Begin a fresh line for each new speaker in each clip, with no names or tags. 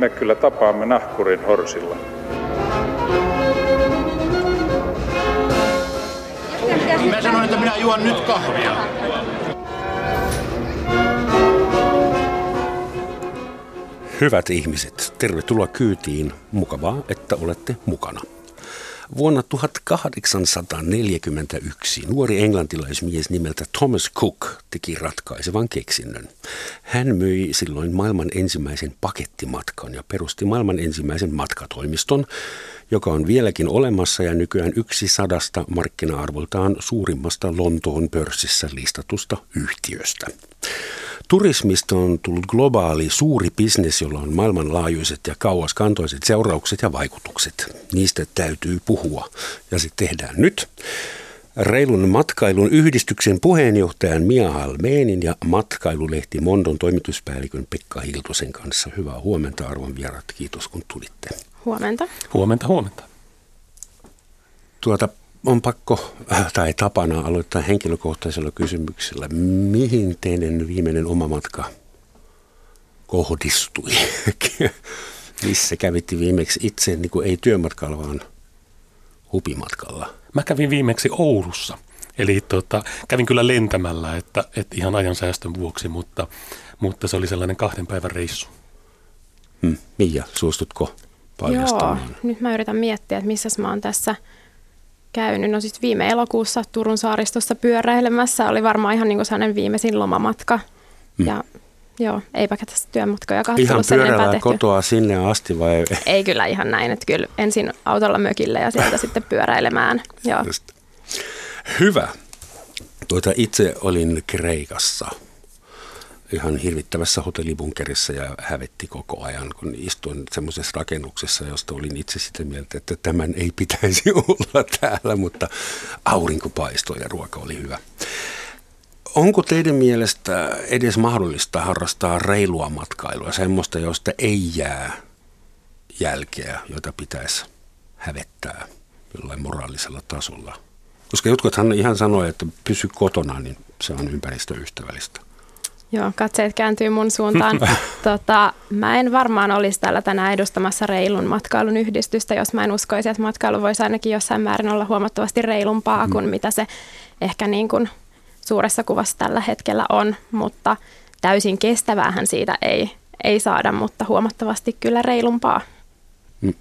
me kyllä tapaamme nahkurin horsilla.
Mä sanoin, että minä juon nyt kahvia.
Hyvät ihmiset, tervetuloa kyytiin. Mukavaa, että olette mukana. Vuonna 1841 nuori englantilaismies nimeltä Thomas Cook teki ratkaisevan keksinnön. Hän myi silloin maailman ensimmäisen pakettimatkan ja perusti maailman ensimmäisen matkatoimiston, joka on vieläkin olemassa ja nykyään yksi sadasta markkina-arvoltaan suurimmasta Lontoon pörssissä listatusta yhtiöstä. Turismista on tullut globaali suuri bisnes, jolla on maailmanlaajuiset ja kauaskantoiset seuraukset ja vaikutukset. Niistä täytyy puhua ja se tehdään nyt. Reilun matkailun yhdistyksen puheenjohtajan Mia Halmeenin ja matkailulehti Mondon toimituspäällikön Pekka Hiltosen kanssa. Hyvää huomenta arvon vierat, kiitos kun tulitte.
Huomenta.
Huomenta, huomenta.
Tuota, on pakko äh, tai tapana aloittaa henkilökohtaisella kysymyksellä. Mihin teidän viimeinen oma matka kohdistui? Missä kävitti viimeksi itse, niin kuin ei työmatkalla, vaan hupimatkalla?
Mä kävin viimeksi Oulussa. Eli tota, kävin kyllä lentämällä, että, että ihan ajan säästön vuoksi, mutta, mutta se oli sellainen kahden päivän reissu.
Hmm. Mia, suostutko paljastamaan?
Joo, nyt mä yritän miettiä, että missä mä oon tässä – käynyt. No siis viime elokuussa Turun saaristossa pyöräilemässä oli varmaan ihan niin kuin sellainen viimeisin lomamatka. Mm. Ja joo, eipä tässä työmatkoja
Ihan pyörällä kotoa sinne asti vai?
Ei kyllä ihan näin, että kyllä ensin autolla mökille ja sieltä sitten pyöräilemään. Joo. Just.
Hyvä. Tuota, itse olin Kreikassa ihan hirvittävässä hotellibunkerissa ja hävetti koko ajan, kun istuin semmoisessa rakennuksessa, josta olin itse sitä mieltä, että tämän ei pitäisi olla täällä, mutta aurinko paistoi ja ruoka oli hyvä. Onko teidän mielestä edes mahdollista harrastaa reilua matkailua, semmoista, josta ei jää jälkeä, jota pitäisi hävettää jollain moraalisella tasolla? Koska jotkuthan ihan sanoo, että pysy kotona, niin se on ympäristöystävällistä.
Joo, katseet kääntyy mun suuntaan. tota, mä en varmaan olisi täällä tänään edustamassa reilun matkailun yhdistystä, jos mä en uskoisi, että matkailu voisi ainakin jossain määrin olla huomattavasti reilumpaa kuin mm. mitä se ehkä niin kuin suuressa kuvassa tällä hetkellä on, mutta täysin kestäväähän siitä ei, ei saada, mutta huomattavasti kyllä reilumpaa. Mm.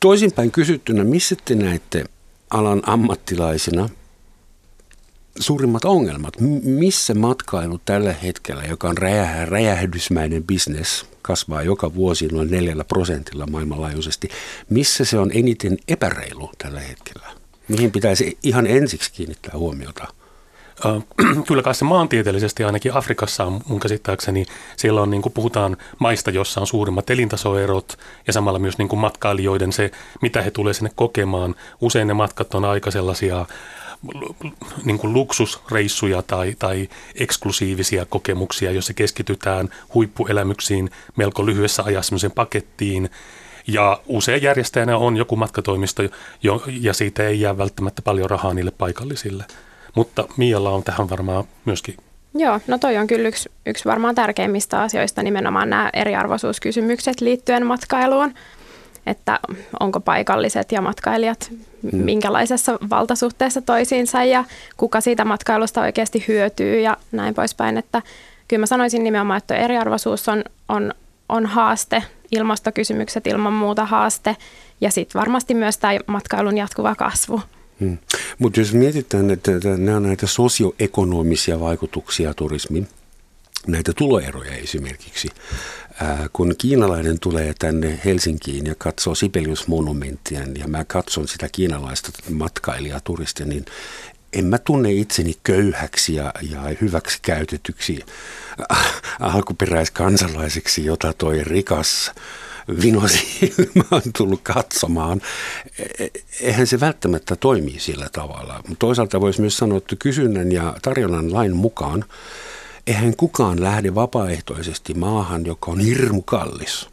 Toisinpäin kysyttynä, missä te näette alan ammattilaisina – suurimmat ongelmat? Missä matkailu tällä hetkellä, joka on räjäh- räjähdysmäinen bisnes, kasvaa joka vuosi noin neljällä prosentilla maailmanlaajuisesti, missä se on eniten epäreilu tällä hetkellä? Mihin pitäisi ihan ensiksi kiinnittää huomiota?
Kyllä kai se maantieteellisesti ainakin Afrikassa on mun käsittääkseni, siellä on niin kuin puhutaan maista, jossa on suurimmat elintasoerot ja samalla myös niin kuin matkailijoiden se, mitä he tulee sinne kokemaan. Usein ne matkat on aika sellaisia niin kuin luksusreissuja tai, tai eksklusiivisia kokemuksia, joissa keskitytään huippuelämyksiin melko lyhyessä ajassa pakettiin. Ja usein järjestäjänä on joku matkatoimisto, jo, ja siitä ei jää välttämättä paljon rahaa niille paikallisille. Mutta Mialla on tähän varmaan myöskin
Joo, no toi on kyllä yksi, yksi varmaan tärkeimmistä asioista nimenomaan nämä eriarvoisuuskysymykset liittyen matkailuun että onko paikalliset ja matkailijat mm. minkälaisessa valtasuhteessa toisiinsa ja kuka siitä matkailusta oikeasti hyötyy ja näin poispäin. Että kyllä mä sanoisin nimenomaan, että eriarvoisuus on, on, on haaste, ilmastokysymykset ilman muuta haaste ja sitten varmasti myös tämä matkailun jatkuva kasvu. Hmm.
Mutta jos mietitään, että nämä on näitä sosioekonomisia vaikutuksia turismiin, näitä tuloeroja esimerkiksi, kun kiinalainen tulee tänne Helsinkiin ja katsoo Sibelius-monumenttia ja mä katson sitä kiinalaista matkailijaa, turistia, niin en mä tunne itseni köyhäksi ja, ja hyväksi käytetyksi alkuperäiskansalaiseksi, jota toi rikas vinosi mä oon tullut katsomaan. E, eihän se välttämättä toimi sillä tavalla. Toisaalta voisi myös sanoa, että kysynnän ja tarjonnan lain mukaan eihän kukaan lähde vapaaehtoisesti maahan, joka on hirmu kallis.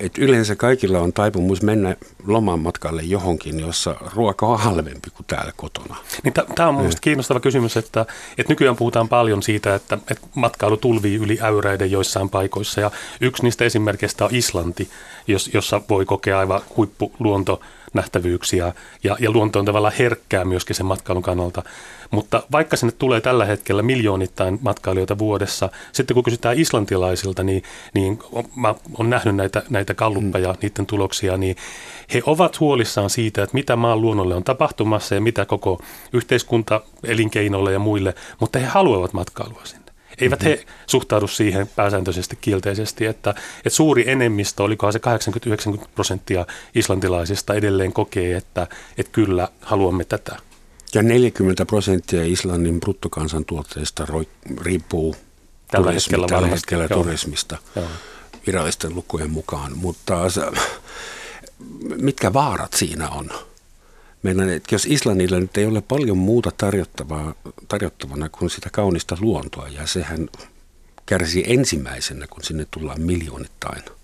Et yleensä kaikilla on taipumus mennä lomamatkalle johonkin, jossa ruoka on halvempi kuin täällä kotona.
Niin Tämä on mielestäni kiinnostava kysymys, että, että nykyään puhutaan paljon siitä, että, että matkailu tulvii yli äyräiden joissain paikoissa. Ja yksi niistä esimerkkeistä on Islanti, jos, jossa voi kokea aivan huippuluonto nähtävyyksiä ja, ja luonto on tavallaan herkkää myöskin sen matkailun kannalta. Mutta vaikka sinne tulee tällä hetkellä miljoonittain matkailijoita vuodessa, sitten kun kysytään islantilaisilta, niin, niin mä olen nähnyt näitä, näitä kalluppeja, mm. niiden tuloksia, niin he ovat huolissaan siitä, että mitä maan luonnolle on tapahtumassa ja mitä koko yhteiskunta, elinkeinolle ja muille, mutta he haluavat matkailua sinne. Eivät he suhtaudu siihen pääsääntöisesti kielteisesti, että, että suuri enemmistö, olikohan se 80-90 prosenttia islantilaisista edelleen kokee, että, että kyllä haluamme tätä.
Ja 40 prosenttia Islannin bruttokansantuotteista riippuu tällä turismi, hetkellä, tällä hetkellä Joo. turismista Joo. virallisten lukujen mukaan. Mutta mitkä vaarat siinä on? Meidän, että jos Islannilla nyt ei ole paljon muuta tarjottavaa, tarjottavana kuin sitä kaunista luontoa, ja sehän kärsii ensimmäisenä, kun sinne tullaan miljoonittain –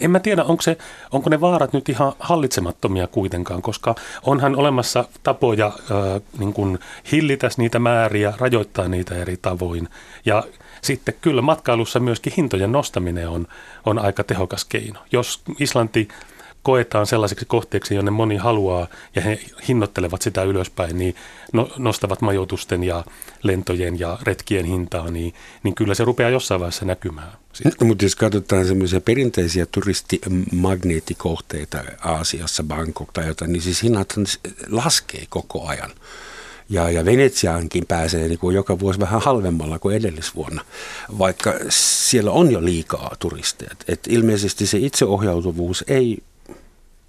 en mä tiedä, onko, se, onko ne vaarat nyt ihan hallitsemattomia kuitenkaan, koska onhan olemassa tapoja äh, niin kuin hillitä niitä määriä, rajoittaa niitä eri tavoin. Ja sitten kyllä matkailussa myöskin hintojen nostaminen on, on aika tehokas keino. Jos Islanti koetaan sellaiseksi kohteeksi, jonne moni haluaa ja he hinnoittelevat sitä ylöspäin, niin no, nostavat majoitusten ja lentojen ja retkien hintaa, niin, niin kyllä se rupeaa jossain vaiheessa näkymään.
No, mutta jos katsotaan semmoisia perinteisiä turistimagneettikohteita Aasiassa, Bangkok tai jotain, niin siis hinnat laskee koko ajan. Ja, ja Venetsiaankin pääsee niin kuin joka vuosi vähän halvemmalla kuin edellisvuonna, vaikka siellä on jo liikaa turisteja. Et ilmeisesti se itseohjautuvuus ei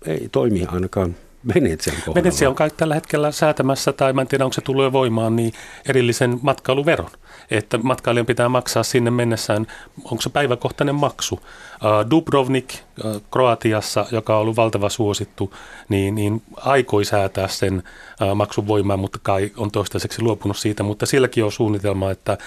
ei toimi ainakaan Venetsian kohdalla.
Venetsia on kai tällä hetkellä säätämässä, tai mä en tiedä onko se tullut voimaan, niin erillisen matkailuveron. Että matkailijan pitää maksaa sinne mennessään, onko se päiväkohtainen maksu. Dubrovnik Kroatiassa, joka on ollut valtava suosittu, niin, niin aikoi säätää sen maksun voimaan, mutta kai on toistaiseksi luopunut siitä. Mutta silläkin on suunnitelma, että,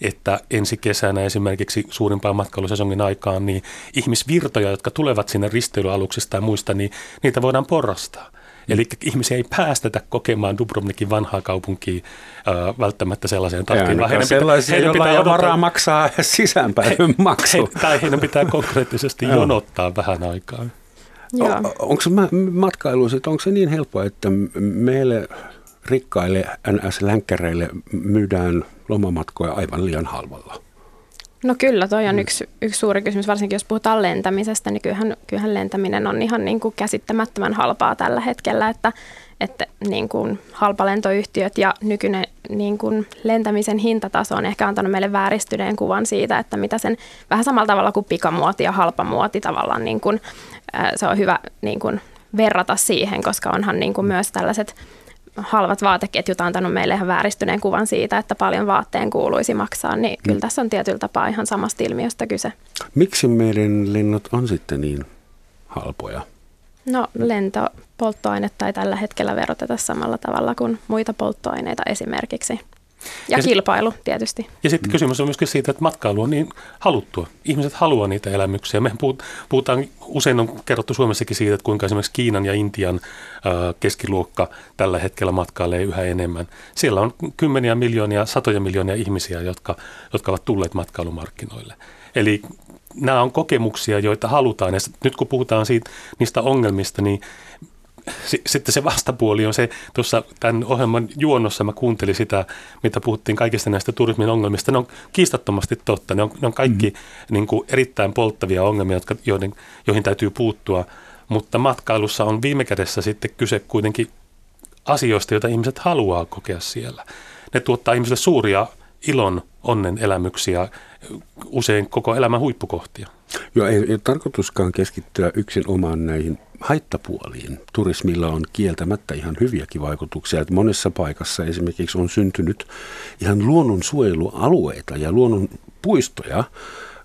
että ensi kesänä esimerkiksi suurimpaan matkailusesongin aikaan, niin ihmisvirtoja, jotka tulevat sinne risteilyaluksista ja muista, niin niitä voidaan porrastaa. Eli ihmisiä ei päästetä kokemaan Dubrovnikin vanhaa kaupunkia äh, välttämättä sellaiseen tahtiin.
Vaan heidän sellaisia, pitää, joilla ei varaa maksaa sisäänpäin he, maksu.
He, tai heidän pitää konkreettisesti jonottaa vähän aikaa.
Onko se matkailu, onko se niin helppoa, että meille rikkaille NS-länkkäreille myydään lomamatkoja aivan liian halvalla?
No kyllä, toi on mm. yksi, yksi suuri kysymys, varsinkin jos puhutaan lentämisestä, niin kyllähän, kyllähän lentäminen on ihan niin kuin käsittämättömän halpaa tällä hetkellä, että, että niin kuin halpalentoyhtiöt ja nykyinen niin kuin lentämisen hintataso on ehkä antanut meille vääristyneen kuvan siitä, että mitä sen vähän samalla tavalla kuin pikamuoti ja halpamuoti tavallaan niin kuin, se on hyvä niin kuin verrata siihen, koska onhan niin kuin myös tällaiset halvat vaateketjut antanut meille ihan vääristyneen kuvan siitä, että paljon vaatteen kuuluisi maksaa, niin kyllä mm. tässä on tietyllä tapaa ihan samasta ilmiöstä kyse.
Miksi meidän lennot on sitten niin halpoja?
No lentopolttoainetta ei tällä hetkellä veroteta samalla tavalla kuin muita polttoaineita esimerkiksi. Ja, ja kilpailu tietysti.
Ja sitten kysymys on myöskin siitä, että matkailu on niin haluttua. Ihmiset haluaa niitä elämyksiä. Me puhutaan, usein on kerrottu Suomessakin siitä, että kuinka esimerkiksi Kiinan ja Intian keskiluokka tällä hetkellä matkailee yhä enemmän. Siellä on kymmeniä miljoonia, satoja miljoonia ihmisiä, jotka, jotka ovat tulleet matkailumarkkinoille. Eli nämä on kokemuksia, joita halutaan. Ja nyt kun puhutaan siitä, niistä ongelmista, niin sitten se vastapuoli on se, tuossa tämän ohjelman juonnossa mä kuuntelin sitä, mitä puhuttiin kaikista näistä turismin ongelmista. Ne on kiistattomasti totta. Ne on, ne on kaikki mm-hmm. niin kuin erittäin polttavia ongelmia, jotka, joiden, joihin täytyy puuttua. Mutta matkailussa on viime kädessä sitten kyse kuitenkin asioista, joita ihmiset haluaa kokea siellä. Ne tuottaa ihmisille suuria ilon, onnen elämyksiä, usein koko elämän huippukohtia.
Joo, ei, ei tarkoituskaan keskittyä yksin omaan näihin haittapuoliin. Turismilla on kieltämättä ihan hyviäkin vaikutuksia. Että monessa paikassa esimerkiksi on syntynyt ihan luonnonsuojelualueita ja luonnonpuistoja,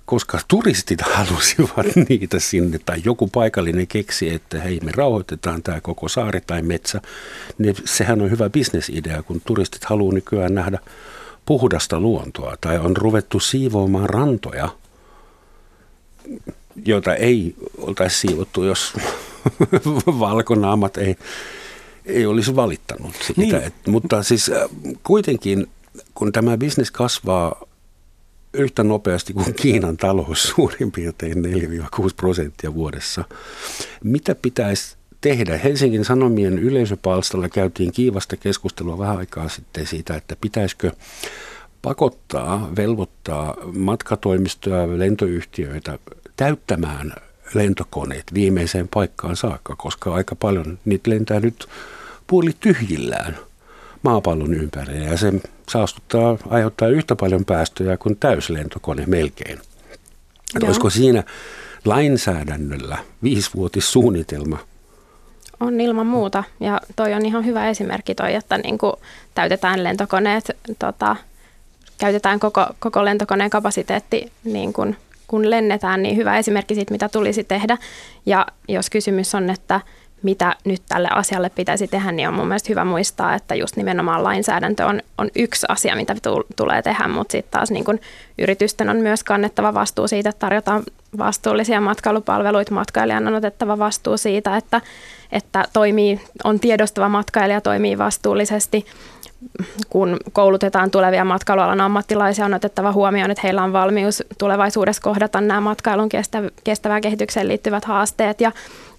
koska turistit halusivat niitä sinne, tai joku paikallinen keksi, että hei, me rauhoitetaan tämä koko saari tai metsä. Niin sehän on hyvä bisnesidea, kun turistit haluaa nykyään nähdä puhdasta luontoa, tai on ruvettu siivoamaan rantoja joita ei oltaisi siivottu, jos valkonaamat ei, ei olisi valittanut siitä. Niin. Et, mutta siis äh, kuitenkin, kun tämä bisnes kasvaa yhtä nopeasti kuin Kiinan talous, suurin piirtein 4-6 prosenttia vuodessa, mitä pitäisi tehdä? Helsingin Sanomien yleisöpalstalla käytiin kiivasta keskustelua vähän aikaa sitten siitä, että pitäisikö pakottaa, velvoittaa matkatoimistoja, lentoyhtiöitä täyttämään lentokoneet viimeiseen paikkaan saakka, koska aika paljon niitä lentää nyt puoli tyhjillään maapallon ympärillä ja se saastuttaa, aiheuttaa yhtä paljon päästöjä kuin täyslentokone melkein. Olisiko siinä lainsäädännöllä viisivuotissuunnitelma
on ilman muuta. Ja toi on ihan hyvä esimerkki toi, että niin kuin täytetään lentokoneet, tota, käytetään koko, koko lentokoneen kapasiteetti niin kuin kun lennetään, niin hyvä esimerkki siitä, mitä tulisi tehdä. Ja jos kysymys on, että mitä nyt tälle asialle pitäisi tehdä, niin on mun mielestä hyvä muistaa, että just nimenomaan lainsäädäntö on, on yksi asia, mitä tulee tehdä, mutta sitten taas niin kun yritysten on myös kannettava vastuu siitä, että tarjotaan vastuullisia matkailupalveluita, matkailijan on otettava vastuu siitä, että, että toimii, on tiedostava matkailija, toimii vastuullisesti. Kun koulutetaan tulevia matkailualan ammattilaisia, on otettava huomioon, että heillä on valmius tulevaisuudessa kohdata nämä matkailun kestävään kehitykseen liittyvät haasteet. Ja,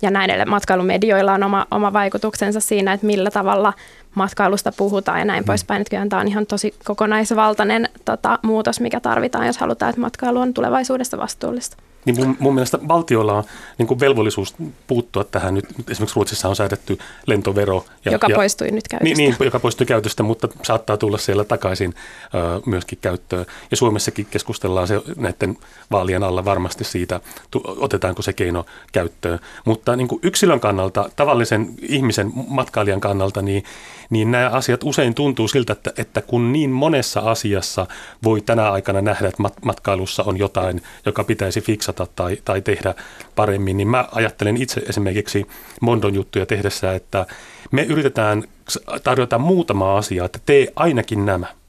ja näille matkailumedioilla on oma, oma vaikutuksensa siinä, että millä tavalla matkailusta puhutaan ja näin mm. poispäin. Että kyllä tämä on ihan tosi kokonaisvaltainen tota, muutos, mikä tarvitaan, jos halutaan, että matkailu on tulevaisuudessa vastuullista
niin mun, mun mielestä valtiolla on niin kuin velvollisuus puuttua tähän. Nyt esimerkiksi Ruotsissa on säädetty lentovero.
Ja, joka ja, poistui nyt käytöstä.
Niin, niin, joka poistui käytöstä, mutta saattaa tulla siellä takaisin ö, myöskin käyttöön. Ja Suomessakin keskustellaan se näiden vaalien alla varmasti siitä, tu, otetaanko se keino käyttöön. Mutta niin kuin yksilön kannalta, tavallisen ihmisen, matkailijan kannalta, niin niin nämä asiat usein tuntuu siltä, että, että kun niin monessa asiassa voi tänä aikana nähdä, että matkailussa on jotain, joka pitäisi fiksata tai, tai tehdä paremmin, niin mä ajattelen itse esimerkiksi Mondon juttuja tehdessä, että me yritetään tarjota muutama asia, että tee ainakin nämä –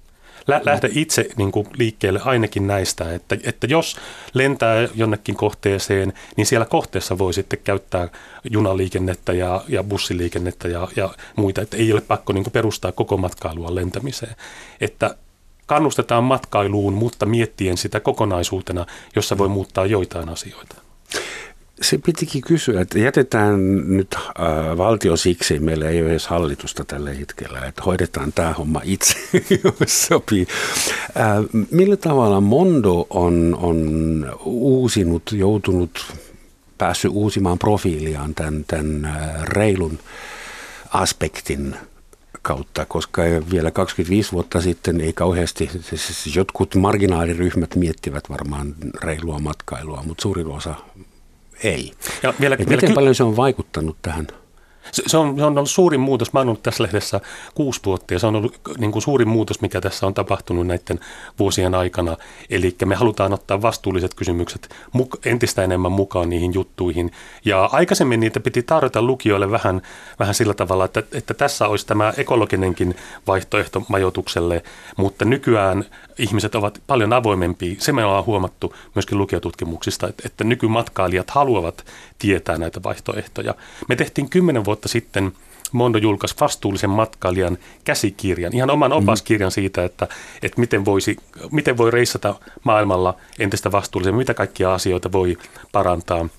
lähde itse niin kuin liikkeelle ainakin näistä, että, että jos lentää jonnekin kohteeseen, niin siellä kohteessa voi sitten käyttää junaliikennettä ja, ja bussiliikennettä ja, ja muita, että ei ole pakko niin kuin perustaa koko matkailua lentämiseen. Että kannustetaan matkailuun, mutta miettien sitä kokonaisuutena, jossa voi muuttaa joitain asioita
se pitikin kysyä, että jätetään nyt äh, valtio siksi, meillä ei ole edes hallitusta tällä hetkellä, että hoidetaan tämä homma itse, jos sopii. Äh, millä tavalla Mondo on, on uusinut, joutunut, päässyt uusimaan profiiliaan tämän, tämän äh, reilun aspektin kautta, koska vielä 25 vuotta sitten ei kauheasti, siis jotkut marginaaliryhmät miettivät varmaan reilua matkailua, mutta suurin osa ei. Ja vielä, vielä miten ky- paljon se on vaikuttanut tähän?
Se, se, on, se on ollut suurin muutos. Mä oon ollut tässä lehdessä kuusi vuotta ja se on ollut niin kuin suurin muutos, mikä tässä on tapahtunut näiden vuosien aikana. Eli me halutaan ottaa vastuulliset kysymykset entistä enemmän mukaan niihin juttuihin. Ja aikaisemmin niitä piti tarjota lukijoille vähän, vähän sillä tavalla, että, että tässä olisi tämä ekologinenkin vaihtoehto majoitukselle, mutta nykyään ihmiset ovat paljon avoimempia. Se me ollaan huomattu myöskin lukijatutkimuksista, että, että nykymatkailijat haluavat tietää näitä vaihtoehtoja. Me tehtiin kymmenen vuotta sitten Mondo julkaisi vastuullisen matkailijan käsikirjan, ihan oman mm-hmm. opaskirjan siitä, että, että miten, voisi, miten voi reissata maailmalla entistä vastuullisemmin, mitä kaikkia asioita voi parantaa.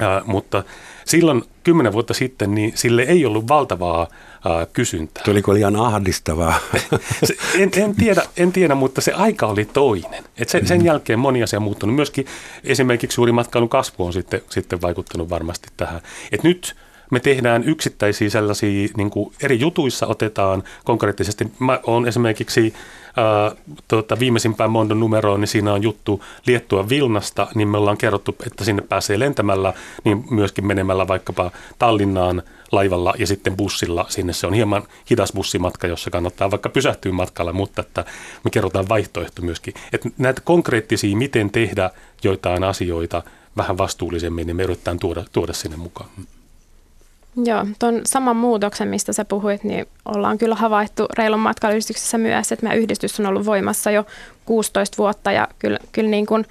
Ää, mutta silloin kymmenen vuotta sitten niin sille ei ollut valtavaa ää, kysyntää.
Tuliko liian ahdistavaa?
se, en, en, tiedä, en tiedä, mutta se aika oli toinen. Et sen, sen mm. jälkeen moni asia muuttunut. Myöskin esimerkiksi suuri matkailun kasvu on sitten, sitten vaikuttanut varmasti tähän. Et nyt me tehdään yksittäisiä sellaisia, niin kuin eri jutuissa otetaan konkreettisesti. Mä olen esimerkiksi ää, tuota, viimeisimpään Mondon numeroon, niin siinä on juttu Liettua Vilnasta, niin me ollaan kerrottu, että sinne pääsee lentämällä, niin myöskin menemällä vaikkapa Tallinnaan laivalla ja sitten bussilla sinne. Se on hieman hidas bussimatka, jossa kannattaa vaikka pysähtyä matkalla, mutta että me kerrotaan vaihtoehto myöskin. Että näitä konkreettisia, miten tehdä joitain asioita vähän vastuullisemmin, niin me yritetään tuoda, tuoda sinne mukaan.
Joo, tuon saman muutoksen, mistä sä puhuit, niin ollaan kyllä havaittu reilun matkailuyhdistyksessä myös, että meidän yhdistys on ollut voimassa jo 16 vuotta ja kyllä, kyllä niin kuin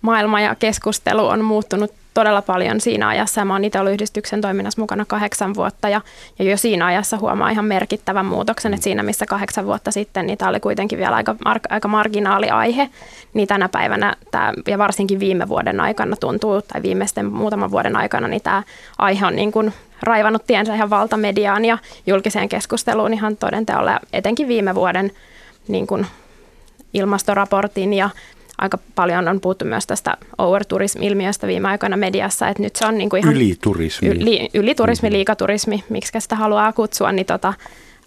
maailma ja keskustelu on muuttunut todella paljon siinä ajassa. Mä oon itse ollut yhdistyksen toiminnassa mukana kahdeksan vuotta ja, ja jo siinä ajassa huomaa ihan merkittävän muutoksen, että siinä missä kahdeksan vuotta sitten, niin tämä oli kuitenkin vielä aika, aika marginaali aihe, niin tänä päivänä tämä, ja varsinkin viime vuoden aikana tuntuu, tai viimeisten muutaman vuoden aikana, niin tämä aihe on niin kuin raivannut tiensä ihan valtamediaan ja julkiseen keskusteluun ihan todenteolla, etenkin viime vuoden niin kuin ilmastoraportin ja aika paljon on puhuttu myös tästä overturism-ilmiöstä viime aikoina mediassa, että nyt se on niin kuin ihan...
Yliturismi.
Yli, yliturismi, mm-hmm. liikaturismi, miksi sitä haluaa kutsua, niin tota,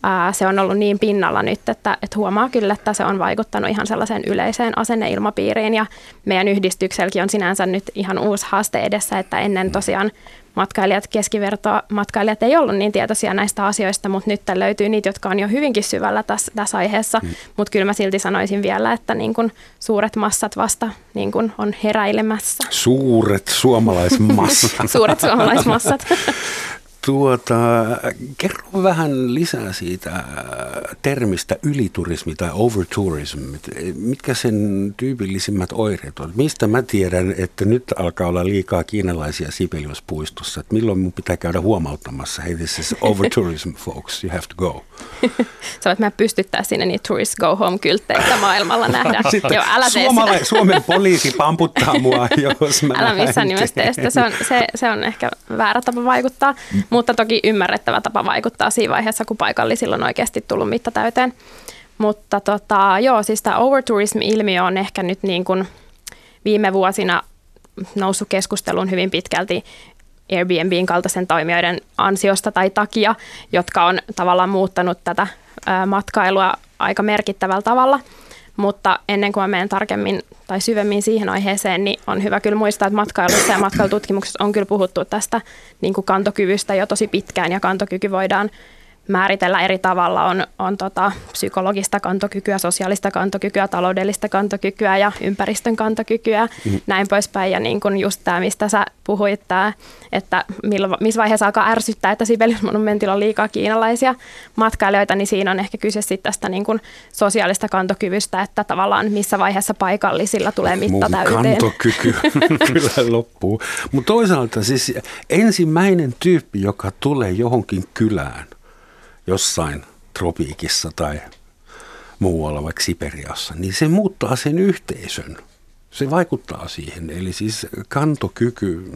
ää, se on ollut niin pinnalla nyt, että, että huomaa kyllä, että se on vaikuttanut ihan sellaiseen yleiseen asenneilmapiiriin ja meidän yhdistykselläkin on sinänsä nyt ihan uusi haaste edessä, että ennen tosiaan matkailijat, keskiverto matkailijat ei ollut niin tietoisia näistä asioista, mutta nyt löytyy niitä, jotka on jo hyvinkin syvällä tässä, tässä aiheessa. Mm. Mutta kyllä mä silti sanoisin vielä, että niin kun suuret massat vasta niin kun on heräilemässä.
Suuret suomalaismassat.
suuret suomalaismassat.
Tuota, kerro vähän lisää siitä termistä yliturismi tai overtourism. Mitkä sen tyypillisimmät oireet on? Mistä mä tiedän, että nyt alkaa olla liikaa kiinalaisia Sibeliuspuistossa? Että milloin mun pitää käydä huomauttamassa, hei this is overtourism folks, you have to go.
Sä voit mä pystyttää sinne niitä tourist go home kylttejä maailmalla nähdään.
Joo, älä Suomala- Suomen poliisi pamputtaa mua, jos mä
Älä missään nimessä tee Se on, se, se on ehkä väärä tapa vaikuttaa. Mutta toki ymmärrettävä tapa vaikuttaa siinä vaiheessa, kun paikallisilla on oikeasti tullut mitta täyteen. Mutta tota, joo, siis tämä overtourism-ilmiö on ehkä nyt niin kuin viime vuosina noussut keskusteluun hyvin pitkälti Airbnbin kaltaisen toimijoiden ansiosta tai takia, jotka on tavallaan muuttanut tätä matkailua aika merkittävällä tavalla – mutta ennen kuin mä menen tarkemmin tai syvemmin siihen aiheeseen, niin on hyvä kyllä muistaa, että matkailussa ja matkailututkimuksessa on kyllä puhuttu tästä niin kuin kantokyvystä jo tosi pitkään ja kantokyky voidaan määritellä eri tavalla. On, on tota, psykologista kantokykyä, sosiaalista kantokykyä, taloudellista kantokykyä ja ympäristön kantokykyä, mm. näin poispäin. Ja niin kuin just tämä, mistä sä puhuit, tää, että millo, missä vaiheessa alkaa ärsyttää, että Sibelius-monumentilla on liikaa kiinalaisia matkailijoita, niin siinä on ehkä kyse sitten tästä niin kuin sosiaalista kantokyvystä, että tavallaan missä vaiheessa paikallisilla tulee mitta täyteen.
kantokyky kyllä loppuu. Mutta toisaalta siis ensimmäinen tyyppi, joka tulee johonkin kylään, jossain tropiikissa tai muualla, vaikka Siperiassa, niin se muuttaa sen yhteisön. Se vaikuttaa siihen. Eli siis kantokyky,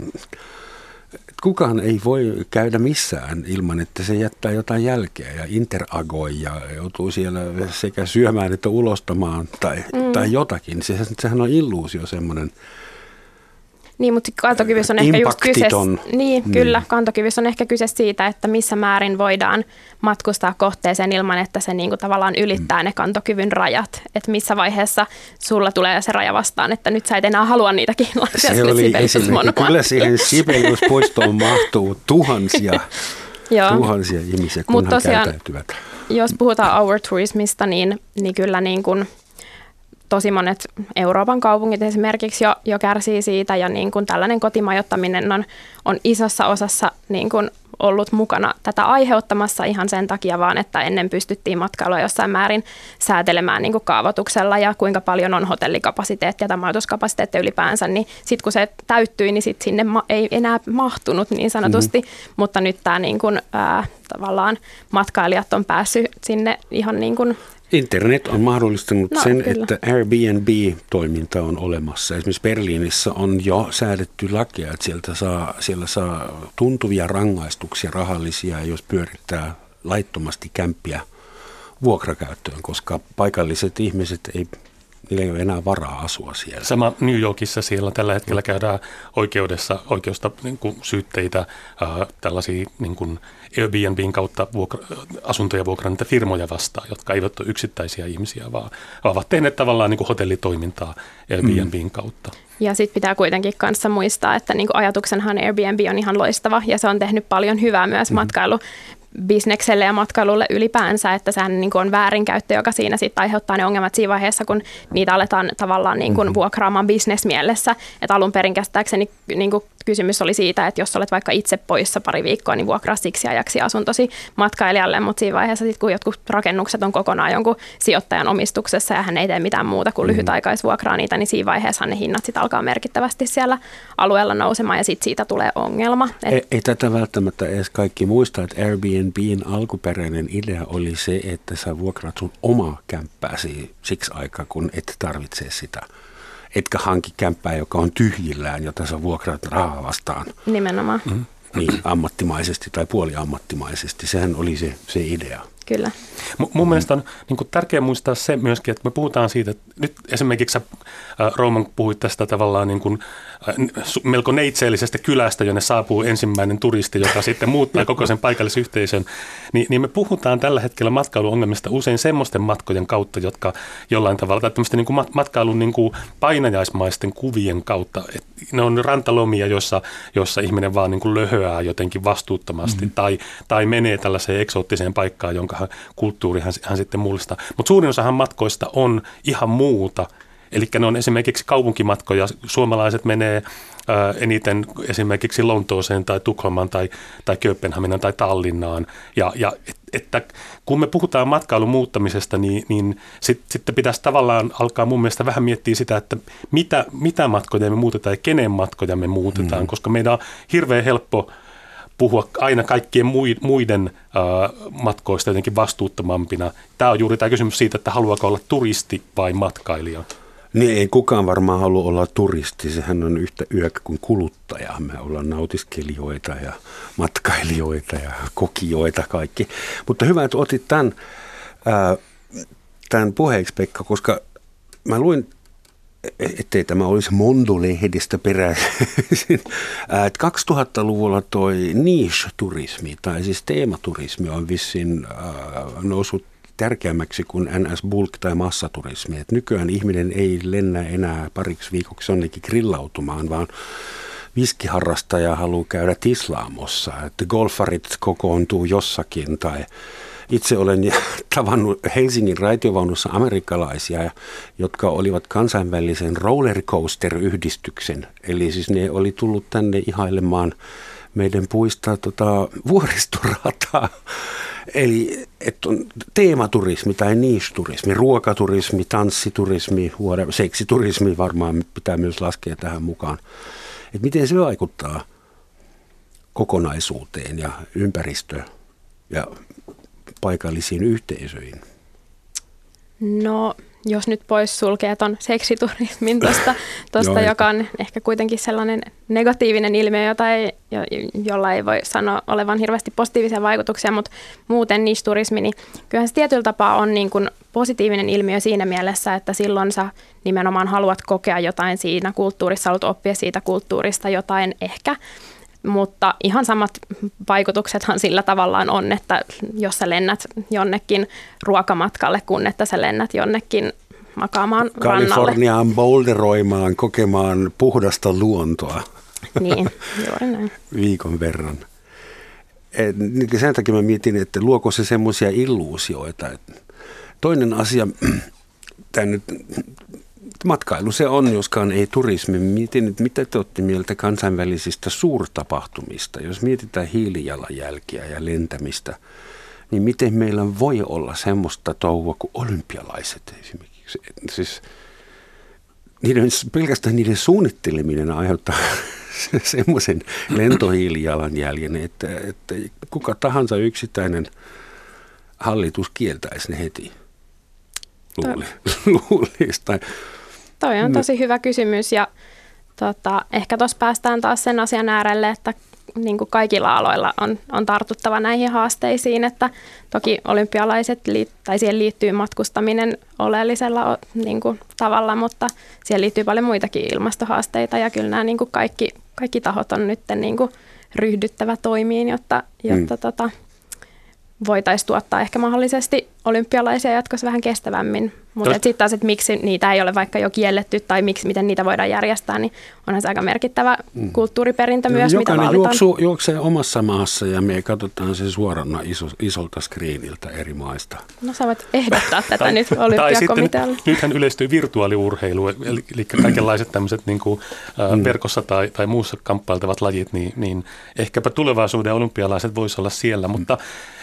kukaan ei voi käydä missään ilman, että se jättää jotain jälkeä ja interagoi ja joutuu siellä sekä syömään että ulostamaan tai, mm. tai jotakin. Se, sehän on illuusio semmoinen
niin, mutta kantokyvyssä on ehkä just kyse, niin, niin, kyllä, kantokyvyssä on ehkä kyse siitä, että missä määrin voidaan matkustaa kohteeseen ilman, että se niin kuin tavallaan ylittää mm. ne kantokyvyn rajat. Että missä vaiheessa sulla tulee se raja vastaan, että nyt sä et enää halua niitä kiinalaisia
Se oli kyllä siihen Sibeliuspuistoon mahtuu tuhansia, tuhansia ihmisiä, kun tosiaan, käytäytyvät.
Jos puhutaan our tourismista, niin, niin kyllä niin kuin – tosi monet Euroopan kaupungit esimerkiksi jo, jo kärsii siitä ja niin kuin tällainen kotimajoittaminen on, on isossa osassa niin kuin ollut mukana tätä aiheuttamassa ihan sen takia vaan, että ennen pystyttiin matkailua jossain määrin säätelemään niin kuin kaavoituksella ja kuinka paljon on hotellikapasiteettia tai majoituskapasiteettia ylipäänsä, niin sitten kun se täyttyi, niin sit sinne ma- ei enää mahtunut niin sanotusti, mm-hmm. mutta nyt tämä niin kuin, ää, tavallaan matkailijat on päässyt sinne ihan niin kuin
Internet on mahdollistanut no, sen, kyllä. että Airbnb-toiminta on olemassa. Esimerkiksi Berliinissä on jo säädetty lakia, että sieltä saa, siellä saa tuntuvia rangaistuksia rahallisia, jos pyörittää laittomasti kämppiä vuokrakäyttöön, koska paikalliset ihmiset ei niillä ei ole enää varaa asua siellä.
Sama New Yorkissa siellä tällä hetkellä käydään oikeudessa oikeusta niin kuin syytteitä äh, tällaisia niin kuin Airbnbin kautta vuokra, asuntoja vuokranneita firmoja vastaan, jotka eivät ole yksittäisiä ihmisiä, vaan ovat tehneet tavallaan niin kuin hotellitoimintaa Airbnbin mm. kautta.
Ja sitten pitää kuitenkin kanssa muistaa, että niin kuin ajatuksenhan Airbnb on ihan loistava ja se on tehnyt paljon hyvää myös mm. matkailu bisnekselle ja matkailulle ylipäänsä, että sehän niin kuin on väärinkäyttö, joka siinä sitten aiheuttaa ne ongelmat siinä vaiheessa, kun niitä aletaan tavallaan niin kuin mm-hmm. vuokraamaan bisnesmielessä. Että alun perin käsittääkseni niin kuin kysymys oli siitä, että jos olet vaikka itse poissa pari viikkoa, niin vuokraa siksi ajaksi asuntosi matkailijalle, mutta siinä vaiheessa sit, kun jotkut rakennukset on kokonaan jonkun sijoittajan omistuksessa ja hän ei tee mitään muuta kuin mm-hmm. lyhytaikaisvuokraa niitä, niin siinä vaiheessa ne hinnat sitten alkaa merkittävästi siellä alueella nousemaan ja sitten siitä tulee ongelma.
Et... Ei, ei tätä välttämättä edes kaikki muista, että Airbnbin alkuperäinen idea oli se, että sä vuokraat sun omaa kämppääsi siksi aikaa, kun et tarvitse sitä etkä hanki kämppää, joka on tyhjillään, jota sä vuokraat rahaa vastaan.
Nimenomaan. Mm.
Niin, ammattimaisesti tai puoliammattimaisesti. Sehän oli se, se idea.
Kyllä.
M- mun mielestä on niin kuin, tärkeää muistaa se myöskin, että me puhutaan siitä, että nyt esimerkiksi sä, äh, Roman, puhuit tästä tavallaan niin kuin, äh, melko neitseellisestä kylästä, jonne saapuu ensimmäinen turisti, joka sitten muuttaa koko sen paikallisyhteisön, niin, niin me puhutaan tällä hetkellä matkailuongelmista usein semmoisten matkojen kautta, jotka jollain tavalla, tai tämmöisten niin kuin matkailun niin kuin painajaismaisten kuvien kautta. Et ne on rantalomia, joissa, joissa ihminen vaan niin kuin löhöää jotenkin vastuuttomasti, mm-hmm. tai, tai menee tällaiseen eksoottiseen paikkaan, jonka jonka kulttuuri hän, hän sitten mullistaa. Mutta suurin osahan matkoista on ihan muuta. Eli ne on esimerkiksi kaupunkimatkoja. Suomalaiset menee ää, eniten esimerkiksi Lontooseen tai Tukholmaan tai, tai Kööpenhaminan tai Tallinnaan. Ja, ja et, että kun me puhutaan matkailun muuttamisesta, niin, niin sitten sit pitäisi tavallaan alkaa mun mielestä vähän miettiä sitä, että mitä, mitä matkoja me muutetaan ja kenen matkoja me muutetaan, mm. koska meidän on hirveän helppo – puhua aina kaikkien muiden matkoista jotenkin vastuuttomampina. Tämä on juuri tämä kysymys siitä, että haluaako olla turisti vai matkailija.
Niin ei kukaan varmaan halua olla turisti, sehän on yhtä yökä kuin kuluttaja. Me ollaan nautiskelijoita ja matkailijoita ja kokijoita kaikki. Mutta hyvä, että otit tämän, ää, tämän puheeksi Pekka, koska mä luin ettei tämä olisi Mondo-lehdistä peräisin. 2000-luvulla toi niche-turismi, tai siis teematurismi on vissiin noussut tärkeämmäksi kuin NS-bulk- tai massaturismi. Et nykyään ihminen ei lennä enää pariksi viikoksi jonnekin grillautumaan, vaan viskiharrastaja haluaa käydä tislaamossa, että golfarit kokoontuu jossakin tai itse olen tavannut Helsingin raitiovaunussa amerikkalaisia, jotka olivat kansainvälisen rollercoaster-yhdistyksen. Eli siis ne oli tullut tänne ihailemaan meidän puista tota, vuoristorataa. Eli että on teematurismi tai niche-turismi, ruokaturismi, tanssiturismi, seksiturismi varmaan pitää myös laskea tähän mukaan. Et miten se vaikuttaa kokonaisuuteen ja ympäristöön ja paikallisiin yhteisöihin?
No, jos nyt pois sulkee tuon seksiturismin tuosta, tosta, joka on ehkä kuitenkin sellainen negatiivinen ilmiö, jota ei, jo, jolla ei voi sanoa olevan hirveästi positiivisia vaikutuksia, mutta muuten niche-turismi, niin kyllähän se tietyllä tapaa on niin kuin positiivinen ilmiö siinä mielessä, että silloin sä nimenomaan haluat kokea jotain siinä kulttuurissa, haluat oppia siitä kulttuurista jotain ehkä mutta ihan samat vaikutuksethan sillä tavallaan on, että jos sä lennät jonnekin ruokamatkalle, kun että sä lennät jonnekin makaamaan
Kaliforniaan rannalle. boulderoimaan, kokemaan puhdasta luontoa.
Niin, juuri näin.
Viikon verran. Et, niin sen takia mä mietin, että luoko se semmoisia illuusioita. Toinen asia, tämä nyt matkailu se on, joskaan ei turismi. Mietin, että mitä te olette mieltä kansainvälisistä suurtapahtumista? Jos mietitään hiilijalanjälkiä ja lentämistä, niin miten meillä voi olla semmoista touhua kuin olympialaiset esimerkiksi? Siis niiden, pelkästään niiden suunnitteleminen aiheuttaa semmoisen lentohiilijalanjäljen, että, että kuka tahansa yksittäinen hallitus kieltäisi ne heti. Luuli, luulisi. Tai
Toi on tosi hyvä kysymys ja tota, ehkä tuossa päästään taas sen asian äärelle, että niin kuin kaikilla aloilla on, on tartuttava näihin haasteisiin, että toki olympialaiset tai siihen liittyy matkustaminen oleellisella niin kuin, tavalla, mutta siihen liittyy paljon muitakin ilmastohaasteita ja kyllä nämä niin kuin kaikki, kaikki tahot on nyt niin kuin, ryhdyttävä toimiin, jotta, jotta mm. tota, voitaisiin tuottaa ehkä mahdollisesti olympialaisia jatkossa vähän kestävämmin. Mutta sitten taas, että miksi niitä ei ole vaikka jo kielletty tai miksi, miten niitä voidaan järjestää, niin onhan se aika merkittävä mm. kulttuuriperintö no, myös,
Jokainen
mitä
juoksu, juoksee omassa maassa ja me katsotaan se suorana iso, isolta screeniltä eri maista.
No sä voit ehdottaa tätä nyt olympiakomitealle.
Nyt, nythän yleistyy virtuaaliurheilu, eli, eli kaikenlaiset tämmöiset niin kuin, äh, mm. verkossa tai, tai muussa kamppailtavat lajit, niin, niin ehkäpä tulevaisuuden olympialaiset voisi olla siellä, mutta Uh,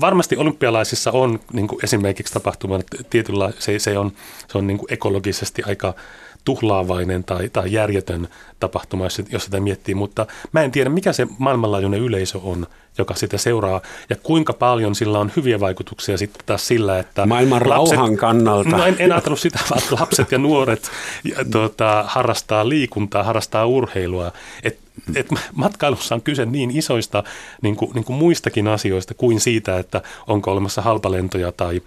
varmasti olympialaisissa on niin kuin esimerkiksi tapahtuma, tietyllä se, se on, se on niin kuin ekologisesti aika tuhlaavainen tai, tai järjetön tapahtuma, jos, jos sitä miettii, mutta mä en tiedä, mikä se maailmanlaajuinen yleisö on, joka sitä seuraa, ja kuinka paljon sillä on hyviä vaikutuksia sitten taas sillä, että...
Maailman lapset, rauhan kannalta.
No en, en ajatellut sitä, vaan lapset ja nuoret ja, tuota, harrastaa liikuntaa, harrastaa urheilua. Et, et matkailussa on kyse niin isoista niin kuin, niin kuin muistakin asioista kuin siitä, että onko olemassa halpalentoja tai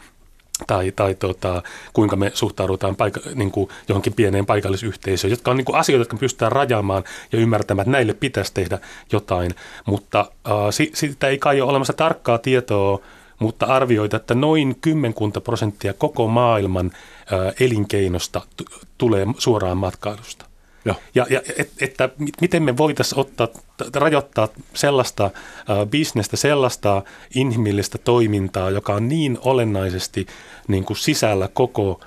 tai, tai tota, kuinka me suhtaudutaan paika, niin kuin johonkin pieneen paikallisyhteisöön, jotka on niin kuin asioita, jotka pystytään rajaamaan ja ymmärtämään, että näille pitäisi tehdä jotain, mutta äh, si, siitä ei kai ole olemassa tarkkaa tietoa, mutta arvioita, että noin kymmenkunta prosenttia koko maailman äh, elinkeinosta t- tulee suoraan matkailusta. Ja, ja, ja et, että miten me voitaisiin ottaa, rajoittaa sellaista uh, bisnestä, sellaista inhimillistä toimintaa, joka on niin olennaisesti niin kuin sisällä koko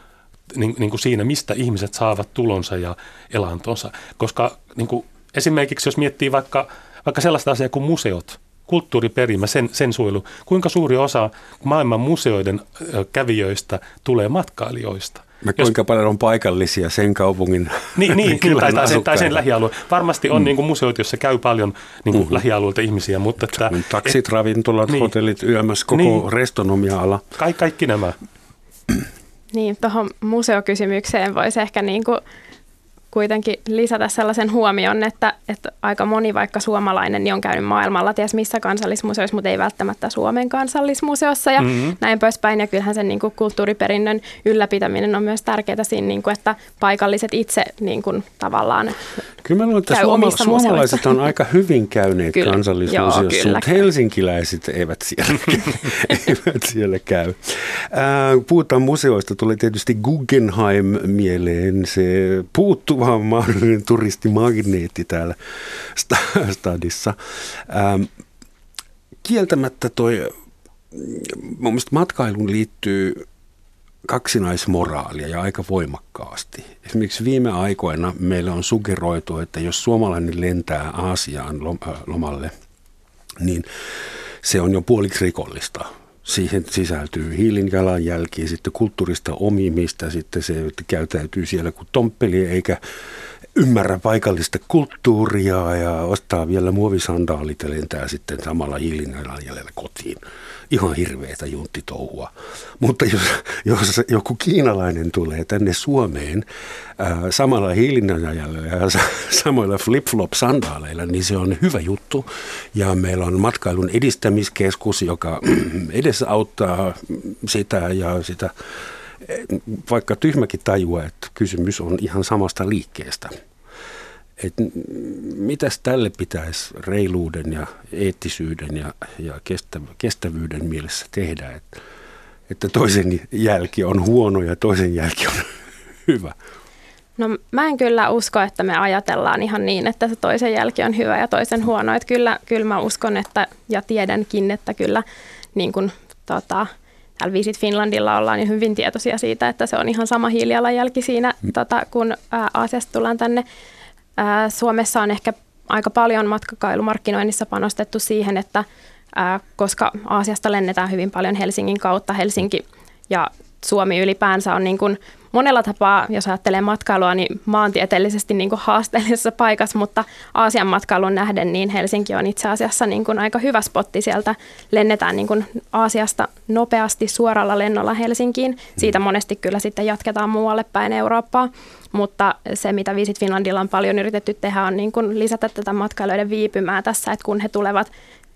niin, niin kuin siinä, mistä ihmiset saavat tulonsa ja elantonsa. Koska niin kuin esimerkiksi jos miettii vaikka, vaikka sellaista asiaa kuin museot, kulttuuriperimä, sen, sen suojelu, kuinka suuri osa maailman museoiden kävijöistä tulee matkailijoista?
Ja kuinka Jos, paljon on paikallisia sen kaupungin
Niin, niin tai, tai, sen, tai sen lähialue. Varmasti on mm. niin kuin museot, joissa käy paljon niin kuin mm-hmm. lähialueilta ihmisiä. Mutta että,
Taksit, et, ravintolat, niin, hotellit, yömässä, koko niin, restonomia-ala.
Ka- kaikki nämä.
Niin, tuohon museokysymykseen voisi ehkä niin kuin kuitenkin lisätä sellaisen huomion, että, että aika moni vaikka suomalainen niin on käynyt maailmalla ties missä kansallismuseoissa, mutta ei välttämättä Suomen kansallismuseossa ja mm-hmm. näin poispäin. Ja kyllähän sen niin kuin kulttuuriperinnön ylläpitäminen on myös tärkeää siinä, niin kuin, että paikalliset itse niin kuin, tavallaan
Kyllä mä luulen, että suoma- suomalaiset on aika hyvin käyneet kyllä. kansallismuseossa, mutta helsinkiläiset eivät siellä, eivät siellä käy. Äh, puhutaan museoista, tulee tietysti Guggenheim mieleen, se puuttuva mahdollinen turistimagneetti täällä stadissa. Ähm, kieltämättä toi, mun mielestä matkailuun liittyy kaksinaismoraalia ja aika voimakkaasti. Esimerkiksi viime aikoina meille on sugeroitu, että jos suomalainen lentää Aasiaan äh, lomalle, niin se on jo puoliksi rikollista. Siihen sisältyy hiilinjalanjälki, sitten kulttuurista omimista, sitten se käytäytyy siellä kuin tomppeli eikä ymmärrä paikallista kulttuuria ja ostaa vielä muovisandaalit ja lentää sitten samalla hiilinjalanjäljellä kotiin ihan hirveätä junttitouhua. Mutta jos, jos joku kiinalainen tulee tänne Suomeen ää, samalla hiilinajalla ja samoilla flip-flop-sandaaleilla, niin se on hyvä juttu. Ja meillä on matkailun edistämiskeskus, joka edesauttaa sitä ja sitä vaikka tyhmäkin tajua, että kysymys on ihan samasta liikkeestä että mitäs tälle pitäisi reiluuden ja eettisyyden ja, ja kestävyyden mielessä tehdä, että, että toisen jälki on huono ja toisen jälki on hyvä.
No mä en kyllä usko, että me ajatellaan ihan niin, että se toisen jälki on hyvä ja toisen huono. Että kyllä, kyllä mä uskon että, ja tiedänkin, että kyllä niin kuin, tota, Visit Finlandilla ollaan niin hyvin tietoisia siitä, että se on ihan sama hiilijalanjälki siinä, mm. tota, kun ää, Aasiasta tullaan tänne Suomessa on ehkä aika paljon matkakailumarkkinoinnissa panostettu siihen, että koska Aasiasta lennetään hyvin paljon Helsingin kautta, Helsinki ja Suomi ylipäänsä on niin kuin monella tapaa, jos ajattelee matkailua, niin maantieteellisesti niin kuin haasteellisessa paikassa, mutta Aasian matkailun nähden, niin Helsinki on itse asiassa niin kuin aika hyvä spotti. Sieltä lennetään niin kuin Aasiasta nopeasti suoralla lennolla Helsinkiin. Siitä monesti kyllä sitten jatketaan muualle päin Eurooppaa, mutta se, mitä Visit Finlandilla on paljon yritetty tehdä, on niin kuin lisätä tätä matkailijoiden viipymää tässä, että kun he tulevat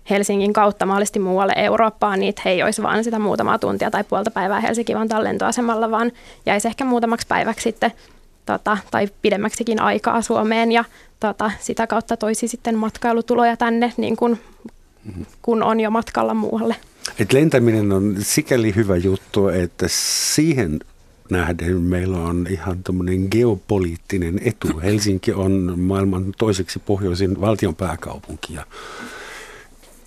Helsingin kautta mahdollisesti muualle Eurooppaan, niin he ei olisi vain sitä muutamaa tuntia tai puolta päivää Helsinki-Vantaan lentoasemalla, vaan jäisi ehkä muutamaksi päiväksi sitten tota, tai pidemmäksikin aikaa Suomeen ja tota, sitä kautta toisi sitten matkailutuloja tänne niin kuin kun on jo matkalla muualle.
Et lentäminen on sikäli hyvä juttu, että siihen nähden meillä on ihan tämmöinen geopoliittinen etu. Helsinki on maailman toiseksi pohjoisin valtion pääkaupunki ja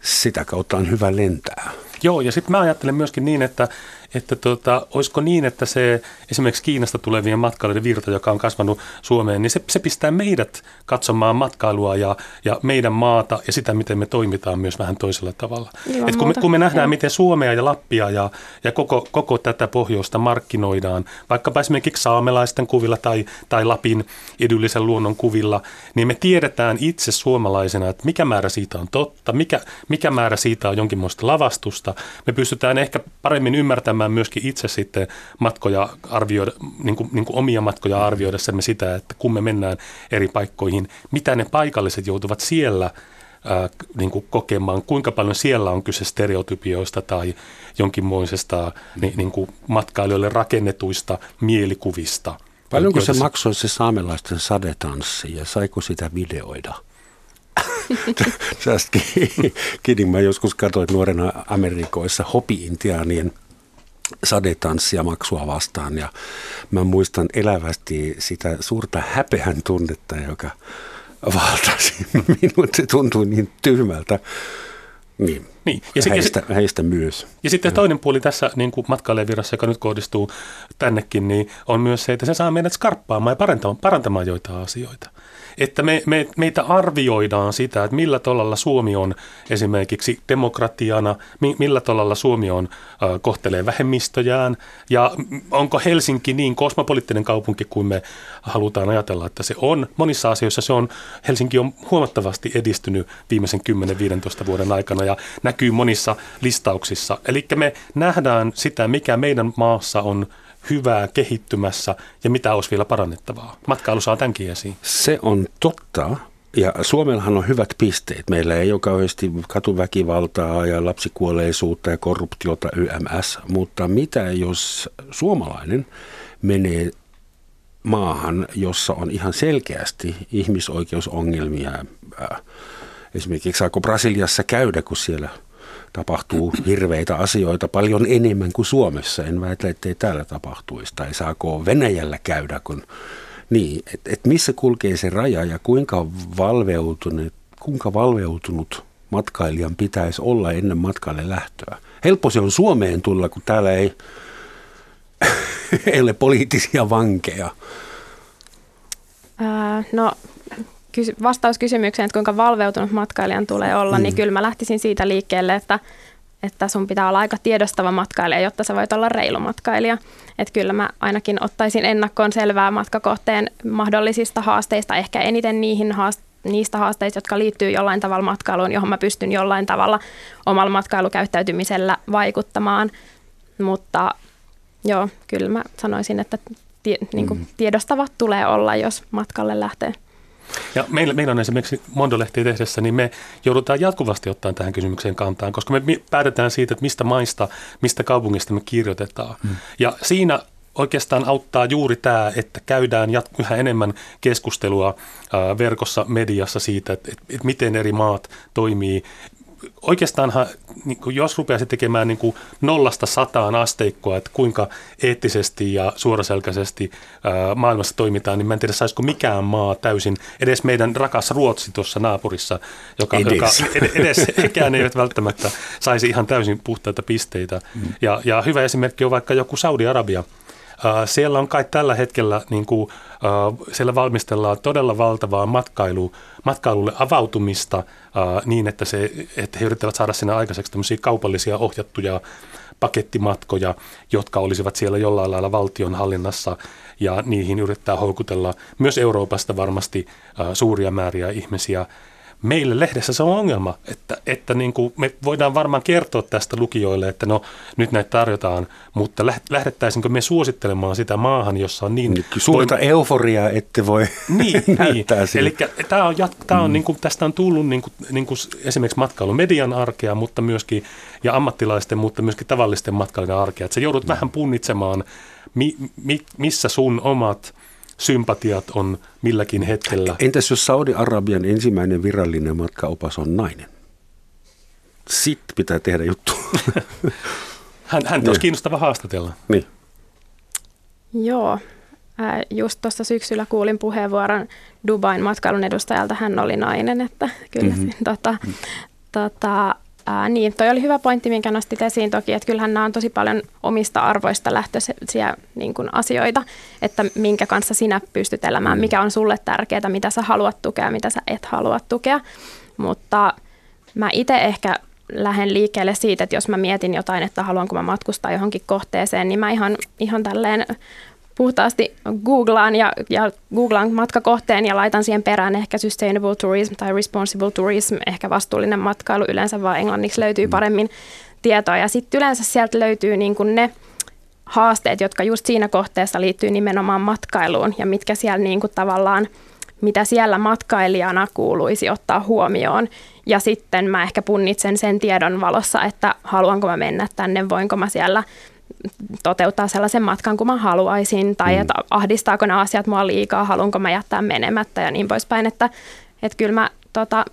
sitä kautta on hyvä lentää.
Joo, ja sitten mä ajattelen myöskin niin, että että tota, olisiko niin, että se esimerkiksi Kiinasta tulevien matkailijoiden virta, joka on kasvanut Suomeen, niin se, se pistää meidät katsomaan matkailua ja, ja meidän maata ja sitä, miten me toimitaan myös vähän toisella tavalla. Et kun, me, kun me nähdään, ja. miten Suomea ja Lappia ja, ja koko, koko tätä pohjoista markkinoidaan, vaikkapa esimerkiksi saamelaisten kuvilla tai, tai Lapin idyllisen luonnon kuvilla, niin me tiedetään itse suomalaisena, että mikä määrä siitä on totta, mikä, mikä määrä siitä on jonkinlaista lavastusta. Me pystytään ehkä paremmin ymmärtämään tekemään myöskin itse sitten matkoja arvioida, niin kuin, niin kuin omia matkoja arvioidessamme sitä, että kun me mennään eri paikkoihin, mitä ne paikalliset joutuvat siellä ää, niin kuin kokemaan, kuinka paljon siellä on kyse stereotypioista tai jonkinmoisesta niin, niin kuin matkailijoille rakennetuista mielikuvista.
Paljonko se maksoi se saamelaisten sadetanssi ja saiko sitä videoida? Tästä kidin mä joskus katsoin nuorena Amerikoissa hopi-intiaanien – sadetanssia maksua vastaan ja mä muistan elävästi sitä suurta häpeän tunnetta, joka valtasi minut. Se tuntui niin tyhmältä. Niin, niin. Ja heistä, ja, heistä myös.
Ja sitten toinen puoli tässä niin kuin matkailijavirassa, joka nyt kohdistuu tännekin, niin on myös se, että se saa meidät skarppaamaan ja parantamaan, parantamaan joitain asioita että me, me, meitä arvioidaan sitä, että millä tolalla Suomi on esimerkiksi demokratiana, millä tolalla Suomi on, äh, kohtelee vähemmistöjään ja onko Helsinki niin kosmopoliittinen kaupunki kuin me halutaan ajatella, että se on. Monissa asioissa se on, Helsinki on huomattavasti edistynyt viimeisen 10-15 vuoden aikana ja näkyy monissa listauksissa. Eli me nähdään sitä, mikä meidän maassa on hyvää kehittymässä ja mitä olisi vielä parannettavaa? Matkailu saa tämänkin esiin.
Se on totta. Ja Suomellahan on hyvät pisteet. Meillä ei ole kauheasti katuväkivaltaa ja lapsikuolleisuutta ja korruptiota YMS, mutta mitä jos suomalainen menee maahan, jossa on ihan selkeästi ihmisoikeusongelmia. Esimerkiksi saako Brasiliassa käydä, kun siellä – tapahtuu hirveitä asioita paljon enemmän kuin Suomessa. En väitä, ettei täällä tapahtuisi. Tai saako Venäjällä käydä, kun niin, että et missä kulkee se raja ja kuinka valveutunut, kuinka valveutunut matkailijan pitäisi olla ennen matkalle lähtöä. Helppo se on Suomeen tulla, kun täällä ei, ei ole poliittisia vankeja.
Ää, no vastaus kysymykseen, että kuinka valveutunut matkailijan tulee olla, niin mm. niin kyllä mä lähtisin siitä liikkeelle, että, että sun pitää olla aika tiedostava matkailija, jotta sä voit olla reilu matkailija. Että kyllä mä ainakin ottaisin ennakkoon selvää matkakohteen mahdollisista haasteista, ehkä eniten niihin haast- niistä haasteista, jotka liittyy jollain tavalla matkailuun, johon mä pystyn jollain tavalla omalla matkailukäyttäytymisellä vaikuttamaan. Mutta joo, kyllä mä sanoisin, että tie, niin kuin mm. tiedostavat tulee olla, jos matkalle lähtee.
Ja meillä, meillä on esimerkiksi Mondolehtiä tehdessä, niin me joudutaan jatkuvasti ottamaan tähän kysymykseen kantaan, koska me päätetään siitä, että mistä maista, mistä kaupungista me kirjoitetaan. Hmm. Ja siinä oikeastaan auttaa juuri tämä, että käydään yhä enemmän keskustelua verkossa, mediassa siitä, että, että miten eri maat toimii oikeastaanhan, niin kuin jos rupeaisi tekemään niin kuin nollasta sataan asteikkoa, että kuinka eettisesti ja suoraselkäisesti ää, maailmassa toimitaan, niin mä en tiedä, saisiko mikään maa täysin, edes meidän rakas Ruotsi tuossa naapurissa, joka, edes. joka edes hekään eivät välttämättä saisi ihan täysin puhtaita pisteitä. Mm. Ja, ja hyvä esimerkki on vaikka joku Saudi-Arabia, siellä on kai tällä hetkellä, niin kuin, siellä valmistellaan todella valtavaa matkailu, matkailulle avautumista niin, että, se, että he yrittävät saada sinne aikaiseksi tämmöisiä kaupallisia ohjattuja pakettimatkoja, jotka olisivat siellä jollain lailla valtion hallinnassa ja niihin yrittää houkutella myös Euroopasta varmasti suuria määriä ihmisiä meille lehdessä se on ongelma, että, että niin kuin me voidaan varmaan kertoa tästä lukijoille, että no nyt näitä tarjotaan, mutta lähdettäisinkö me suosittelemaan sitä maahan, jossa on niin...
niin suurta voim... euforiaa, ette voi
niin, näyttää niin. Eli tämä on, tämä on mm. niin kuin, tästä on tullut niin kuin, niin kuin esimerkiksi matkailumedian arkea, mutta myöskin, ja ammattilaisten, mutta myöskin tavallisten matkailijoiden arkea. Että sä joudut mm. vähän punnitsemaan, mi, mi, missä sun omat sympatiat on milläkin hetkellä.
Entäs jos Saudi-Arabian ensimmäinen virallinen matkaopas on nainen? Sitten pitää tehdä juttu.
hän, hän olisi kiinnostava haastatella.
Niin.
Joo. Just tuossa syksyllä kuulin puheenvuoron Dubain matkailun edustajalta. Hän oli nainen, että kyllä mm-hmm. tota, tota, Ää, niin, toi oli hyvä pointti, minkä nostit esiin toki, että kyllähän nämä on tosi paljon omista arvoista lähtöisiä niin kuin asioita, että minkä kanssa sinä pystyt elämään, mm. mikä on sulle tärkeää, mitä sä haluat tukea, mitä sä et halua tukea. Mutta mä itse ehkä lähden liikkeelle siitä, että jos mä mietin jotain, että haluanko mä matkustaa johonkin kohteeseen, niin mä ihan, ihan tälleen puhtaasti googlaan ja, ja googlaan matkakohteen ja laitan siihen perään ehkä sustainable tourism tai responsible tourism, ehkä vastuullinen matkailu yleensä vaan englanniksi löytyy mm. paremmin tietoa. Ja sitten yleensä sieltä löytyy niin kuin ne haasteet, jotka just siinä kohteessa liittyy nimenomaan matkailuun ja mitkä siellä niin kuin tavallaan, mitä siellä matkailijana kuuluisi ottaa huomioon. Ja sitten mä ehkä punnitsen sen tiedon valossa, että haluanko mä mennä tänne, voinko mä siellä toteuttaa sellaisen matkan kuin mä haluaisin, tai mm. että ahdistaako nämä asiat mua liikaa, haluanko mä jättää menemättä ja niin poispäin. Että, että kyllä mä tota,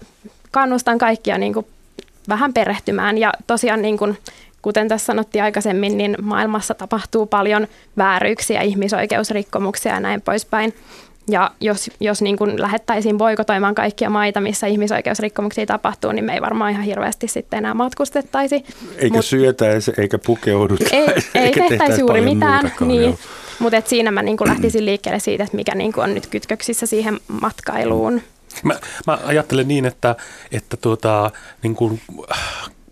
kannustan kaikkia niin kuin vähän perehtymään ja tosiaan niin kuin, kuten tässä sanottiin aikaisemmin, niin maailmassa tapahtuu paljon vääryyksiä, ihmisoikeusrikkomuksia ja näin poispäin. Ja jos, jos niin kuin lähettäisiin boikotoimaan kaikkia maita, missä ihmisoikeusrikkomuksia tapahtuu, niin me ei varmaan ihan hirveästi sitten enää matkustettaisi.
Eikä Mut, syötäisi, eikä pukeuduttaisi,
ei, ei tehtäisi juuri mitään. Niin. Mutta siinä mä niin kuin lähtisin liikkeelle siitä, että mikä niin kuin on nyt kytköksissä siihen matkailuun.
Mä, mä ajattelen niin, että, että tuota, niin kuin,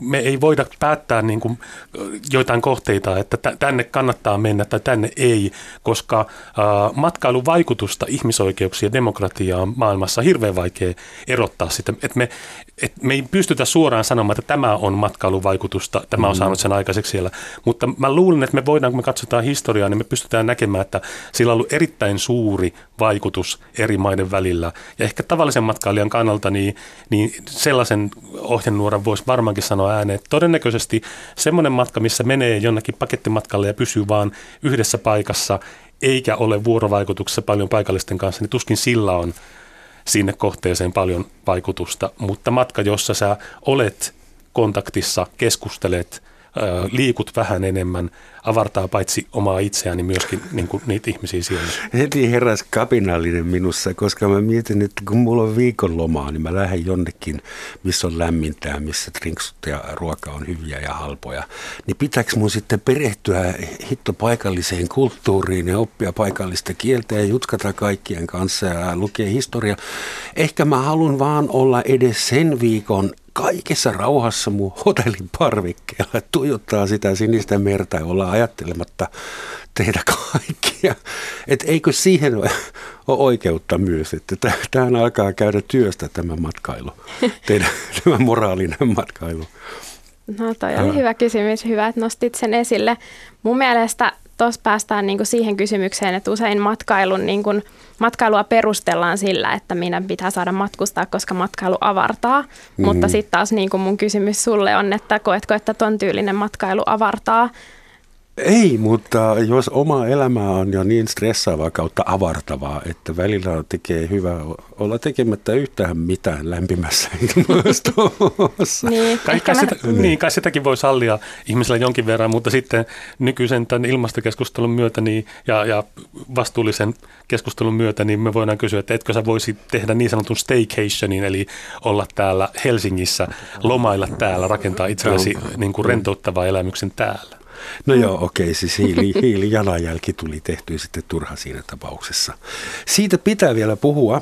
me ei voida päättää niin kuin joitain kohteita, että tänne kannattaa mennä tai tänne ei, koska matkailun vaikutusta ihmisoikeuksiin ja demokratiaan maailmassa on hirveän vaikea erottaa sitä. Että me, et me ei pystytä suoraan sanomaan, että tämä on matkailuvaikutusta, tämä on mm. saanut sen aikaiseksi siellä. Mutta mä luulen, että me voidaan, kun me katsotaan historiaa, niin me pystytään näkemään, että sillä on ollut erittäin suuri vaikutus eri maiden välillä. Ja ehkä tavallisen matkailijan kannalta niin, niin sellaisen ohjenuoran voisi varmaankin sanoa ääneen, todennäköisesti semmoinen matka, missä menee jonnekin pakettimatkalle ja pysyy vaan yhdessä paikassa, eikä ole vuorovaikutuksessa paljon paikallisten kanssa, niin tuskin sillä on sinne kohteeseen paljon vaikutusta, mutta matka, jossa sä olet kontaktissa, keskustelet, liikut vähän enemmän, avartaa paitsi omaa itseään, niin myöskin niin kuin niitä ihmisiä siellä.
Heti heräsi kapinallinen minussa, koska mä mietin, että kun mulla on viikonlomaa, niin mä lähden jonnekin, missä on lämmintää, missä drinksut ja ruoka on hyviä ja halpoja. Niin pitääkö mun sitten perehtyä hitto paikalliseen kulttuuriin ja oppia paikallista kieltä ja jutkata kaikkien kanssa ja lukea historia. Ehkä mä haluan vaan olla edes sen viikon kaikessa rauhassa mun hotellin parvikkeella, tuijottaa sitä sinistä merta ja olla ajattelematta tehdä kaikkia. Että eikö siihen ole oikeutta myös, että tähän alkaa käydä työstä tämä matkailu, teidän tämä moraalinen matkailu.
No toi oli hyvä kysymys, hyvä, että nostit sen esille. Mun mielestä tuossa päästään niinku siihen kysymykseen, että usein matkailun, niinku, matkailua perustellaan sillä, että minä pitää saada matkustaa, koska matkailu avartaa. Mm-hmm. Mutta sitten taas niinku mun kysymys sulle on, että koetko, että ton tyylinen matkailu avartaa
ei, mutta jos oma elämä on jo niin stressaavaa kautta avartavaa, että välillä tekee hyvä olla tekemättä yhtään mitään lämpimässä ilmastossa.
niin, kai, kai, sitä, niin, kai sitäkin voi sallia ihmisellä jonkin verran, mutta sitten nykyisen tämän ilmastokeskustelun myötä niin, ja, ja vastuullisen keskustelun myötä, niin me voidaan kysyä, että etkö sä voisi tehdä niin sanotun staycationin, eli olla täällä Helsingissä, lomailla täällä, rakentaa itsellesi niin kuin rentouttavaa elämyksen täällä.
No joo, okei, okay, siis hiili, hiilijalanjälki tuli tehty sitten turha siinä tapauksessa. Siitä pitää vielä puhua.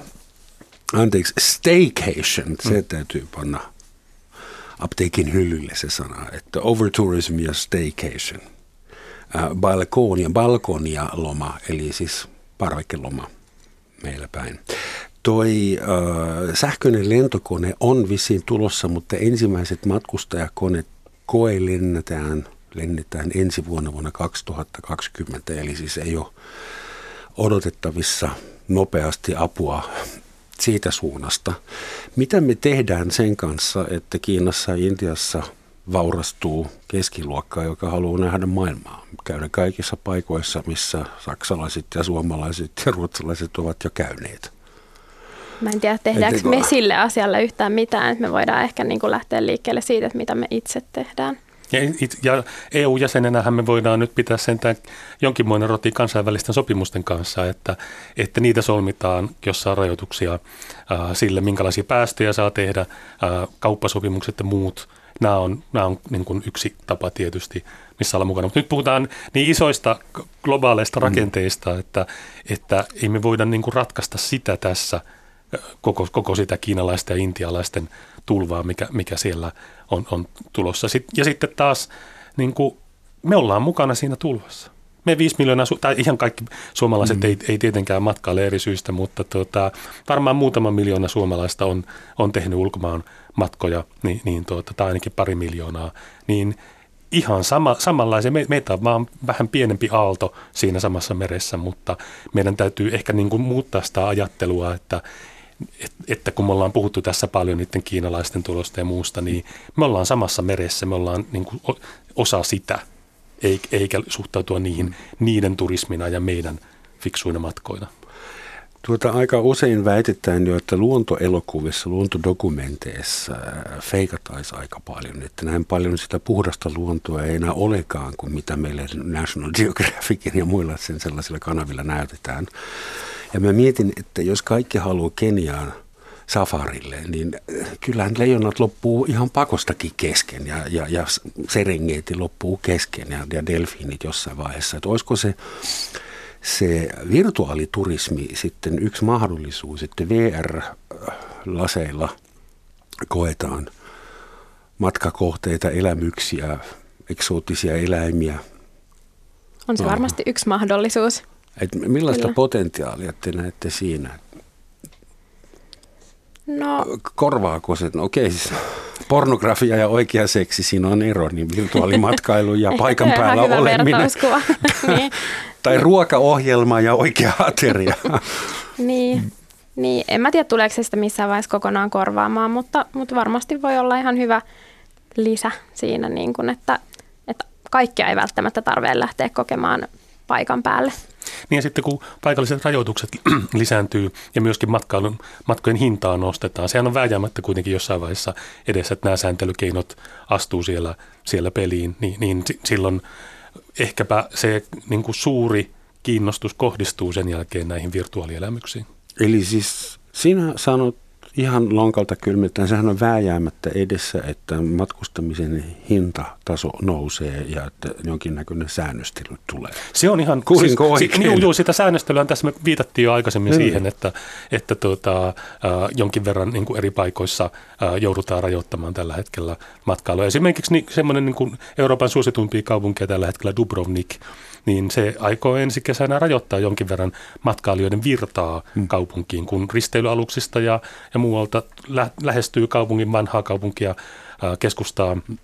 Anteeksi, staycation, se mm. täytyy panna apteekin hyllylle se sana, että overtourism ja staycation. Äh, balkonia, balkonia loma, eli siis parvekeloma meillä päin. Toi äh, sähköinen lentokone on vissiin tulossa, mutta ensimmäiset matkustajakoneet koelennetään – lennetään ensi vuonna vuonna 2020, eli siis ei ole odotettavissa nopeasti apua siitä suunnasta. Mitä me tehdään sen kanssa, että Kiinassa ja Intiassa vaurastuu keskiluokkaa, joka haluaa nähdä maailmaa, käydä kaikissa paikoissa, missä saksalaiset ja suomalaiset ja ruotsalaiset ovat jo käyneet?
Mä en tiedä, tehdäänkö me sille asialle yhtään mitään. Että me voidaan ehkä niin kuin lähteä liikkeelle siitä, että mitä me itse tehdään.
Ja, ja EU-jäsenenähän me voidaan nyt pitää sentään jonkinmoinen roti kansainvälisten sopimusten kanssa, että, että niitä solmitaan, jossa on rajoituksia ää, sille, minkälaisia päästöjä saa tehdä, ää, kauppasopimukset ja muut. Nämä on, nämä on niin kuin yksi tapa tietysti, missä olla mukana. Mutta nyt puhutaan niin isoista globaaleista mm. rakenteista, mm. että, että ei me voida niin kuin ratkaista sitä tässä, koko, koko sitä kiinalaisten ja intialaisten tulvaa, mikä, mikä siellä on, on tulossa. ja sitten taas niin kuin, me ollaan mukana siinä tulvassa. Me 5 miljoonaa, tai ihan kaikki suomalaiset mm. ei, ei tietenkään matkaile eri syistä, mutta tota, varmaan muutama miljoona suomalaista on, on tehnyt ulkomaan matkoja, niin, niin tuota, tai ainakin pari miljoonaa, niin ihan sama, samanlaisia. Me, meitä on vaan vähän pienempi aalto siinä samassa meressä, mutta meidän täytyy ehkä niin kuin muuttaa sitä ajattelua, että että kun me ollaan puhuttu tässä paljon niiden kiinalaisten tulosta ja muusta, niin me ollaan samassa meressä, me ollaan niin kuin osa sitä, eikä suhtautua niihin niiden turismina ja meidän fiksuina matkoina.
Tuota, aika usein väitetään jo, että luontoelokuvissa, luontodokumenteissa äh, feikataan aika paljon, että näin paljon sitä puhdasta luontoa ei enää olekaan kuin mitä meille National Geographicin ja muilla sen sellaisilla kanavilla näytetään. Ja mä mietin, että jos kaikki haluaa Keniaan safarille, niin äh, kyllähän leijonat loppuu ihan pakostakin kesken ja, ja, ja Serengeti loppuu kesken ja, ja delfiinit jossain vaiheessa. Että olisiko se, se virtuaaliturismi sitten yksi mahdollisuus, että VR-laseilla koetaan matkakohteita, elämyksiä, eksoottisia eläimiä.
On se varmasti yksi mahdollisuus.
Et millaista Kyllä. potentiaalia te näette siinä?
No,
Korvaako se? No okei, siis pornografia ja oikea seksi, siinä on ero, niin virtuaalimatkailu ja paikan päällä oleminen. niin. tai ruokaohjelma ja oikea ateria.
niin. niin, en mä tiedä tuleeko se sitä missään vaiheessa kokonaan korvaamaan, mutta, mutta varmasti voi olla ihan hyvä lisä siinä, niin kun, että, että kaikkea ei välttämättä tarvitse lähteä kokemaan paikan päälle.
Niin ja sitten kun paikalliset rajoitukset lisääntyy ja myöskin matkailun, matkojen hintaa nostetaan, sehän on vääjäämättä kuitenkin jossain vaiheessa edessä, että nämä sääntelykeinot astuu siellä, siellä peliin, niin, niin silloin ehkäpä se niin kuin suuri kiinnostus kohdistuu sen jälkeen näihin virtuaalielämyksiin.
Eli siis sinä sanot ihan lonkalta kylmiltään, sehän on vääjäämättä edessä, että matkustamisen hintataso nousee ja että jonkinnäköinen säännöstely tulee.
Se on ihan... Kuulinko siis, oikein? Juu, juu, sitä säännöstelyä tässä me viitattiin jo aikaisemmin mm. siihen, että, että tuota, äh, jonkin verran niin kuin eri paikoissa äh, joudutaan rajoittamaan tällä hetkellä matkailua. Esimerkiksi niin, semmoinen niin kuin Euroopan suosituimpia kaupunkeja tällä hetkellä Dubrovnik, niin se aikoo ensi kesänä rajoittaa jonkin verran matkailijoiden virtaa hmm. kaupunkiin, kun risteilyaluksista ja, ja muualta lä- lähestyy kaupungin vanhaa kaupunkia, keskustaa ja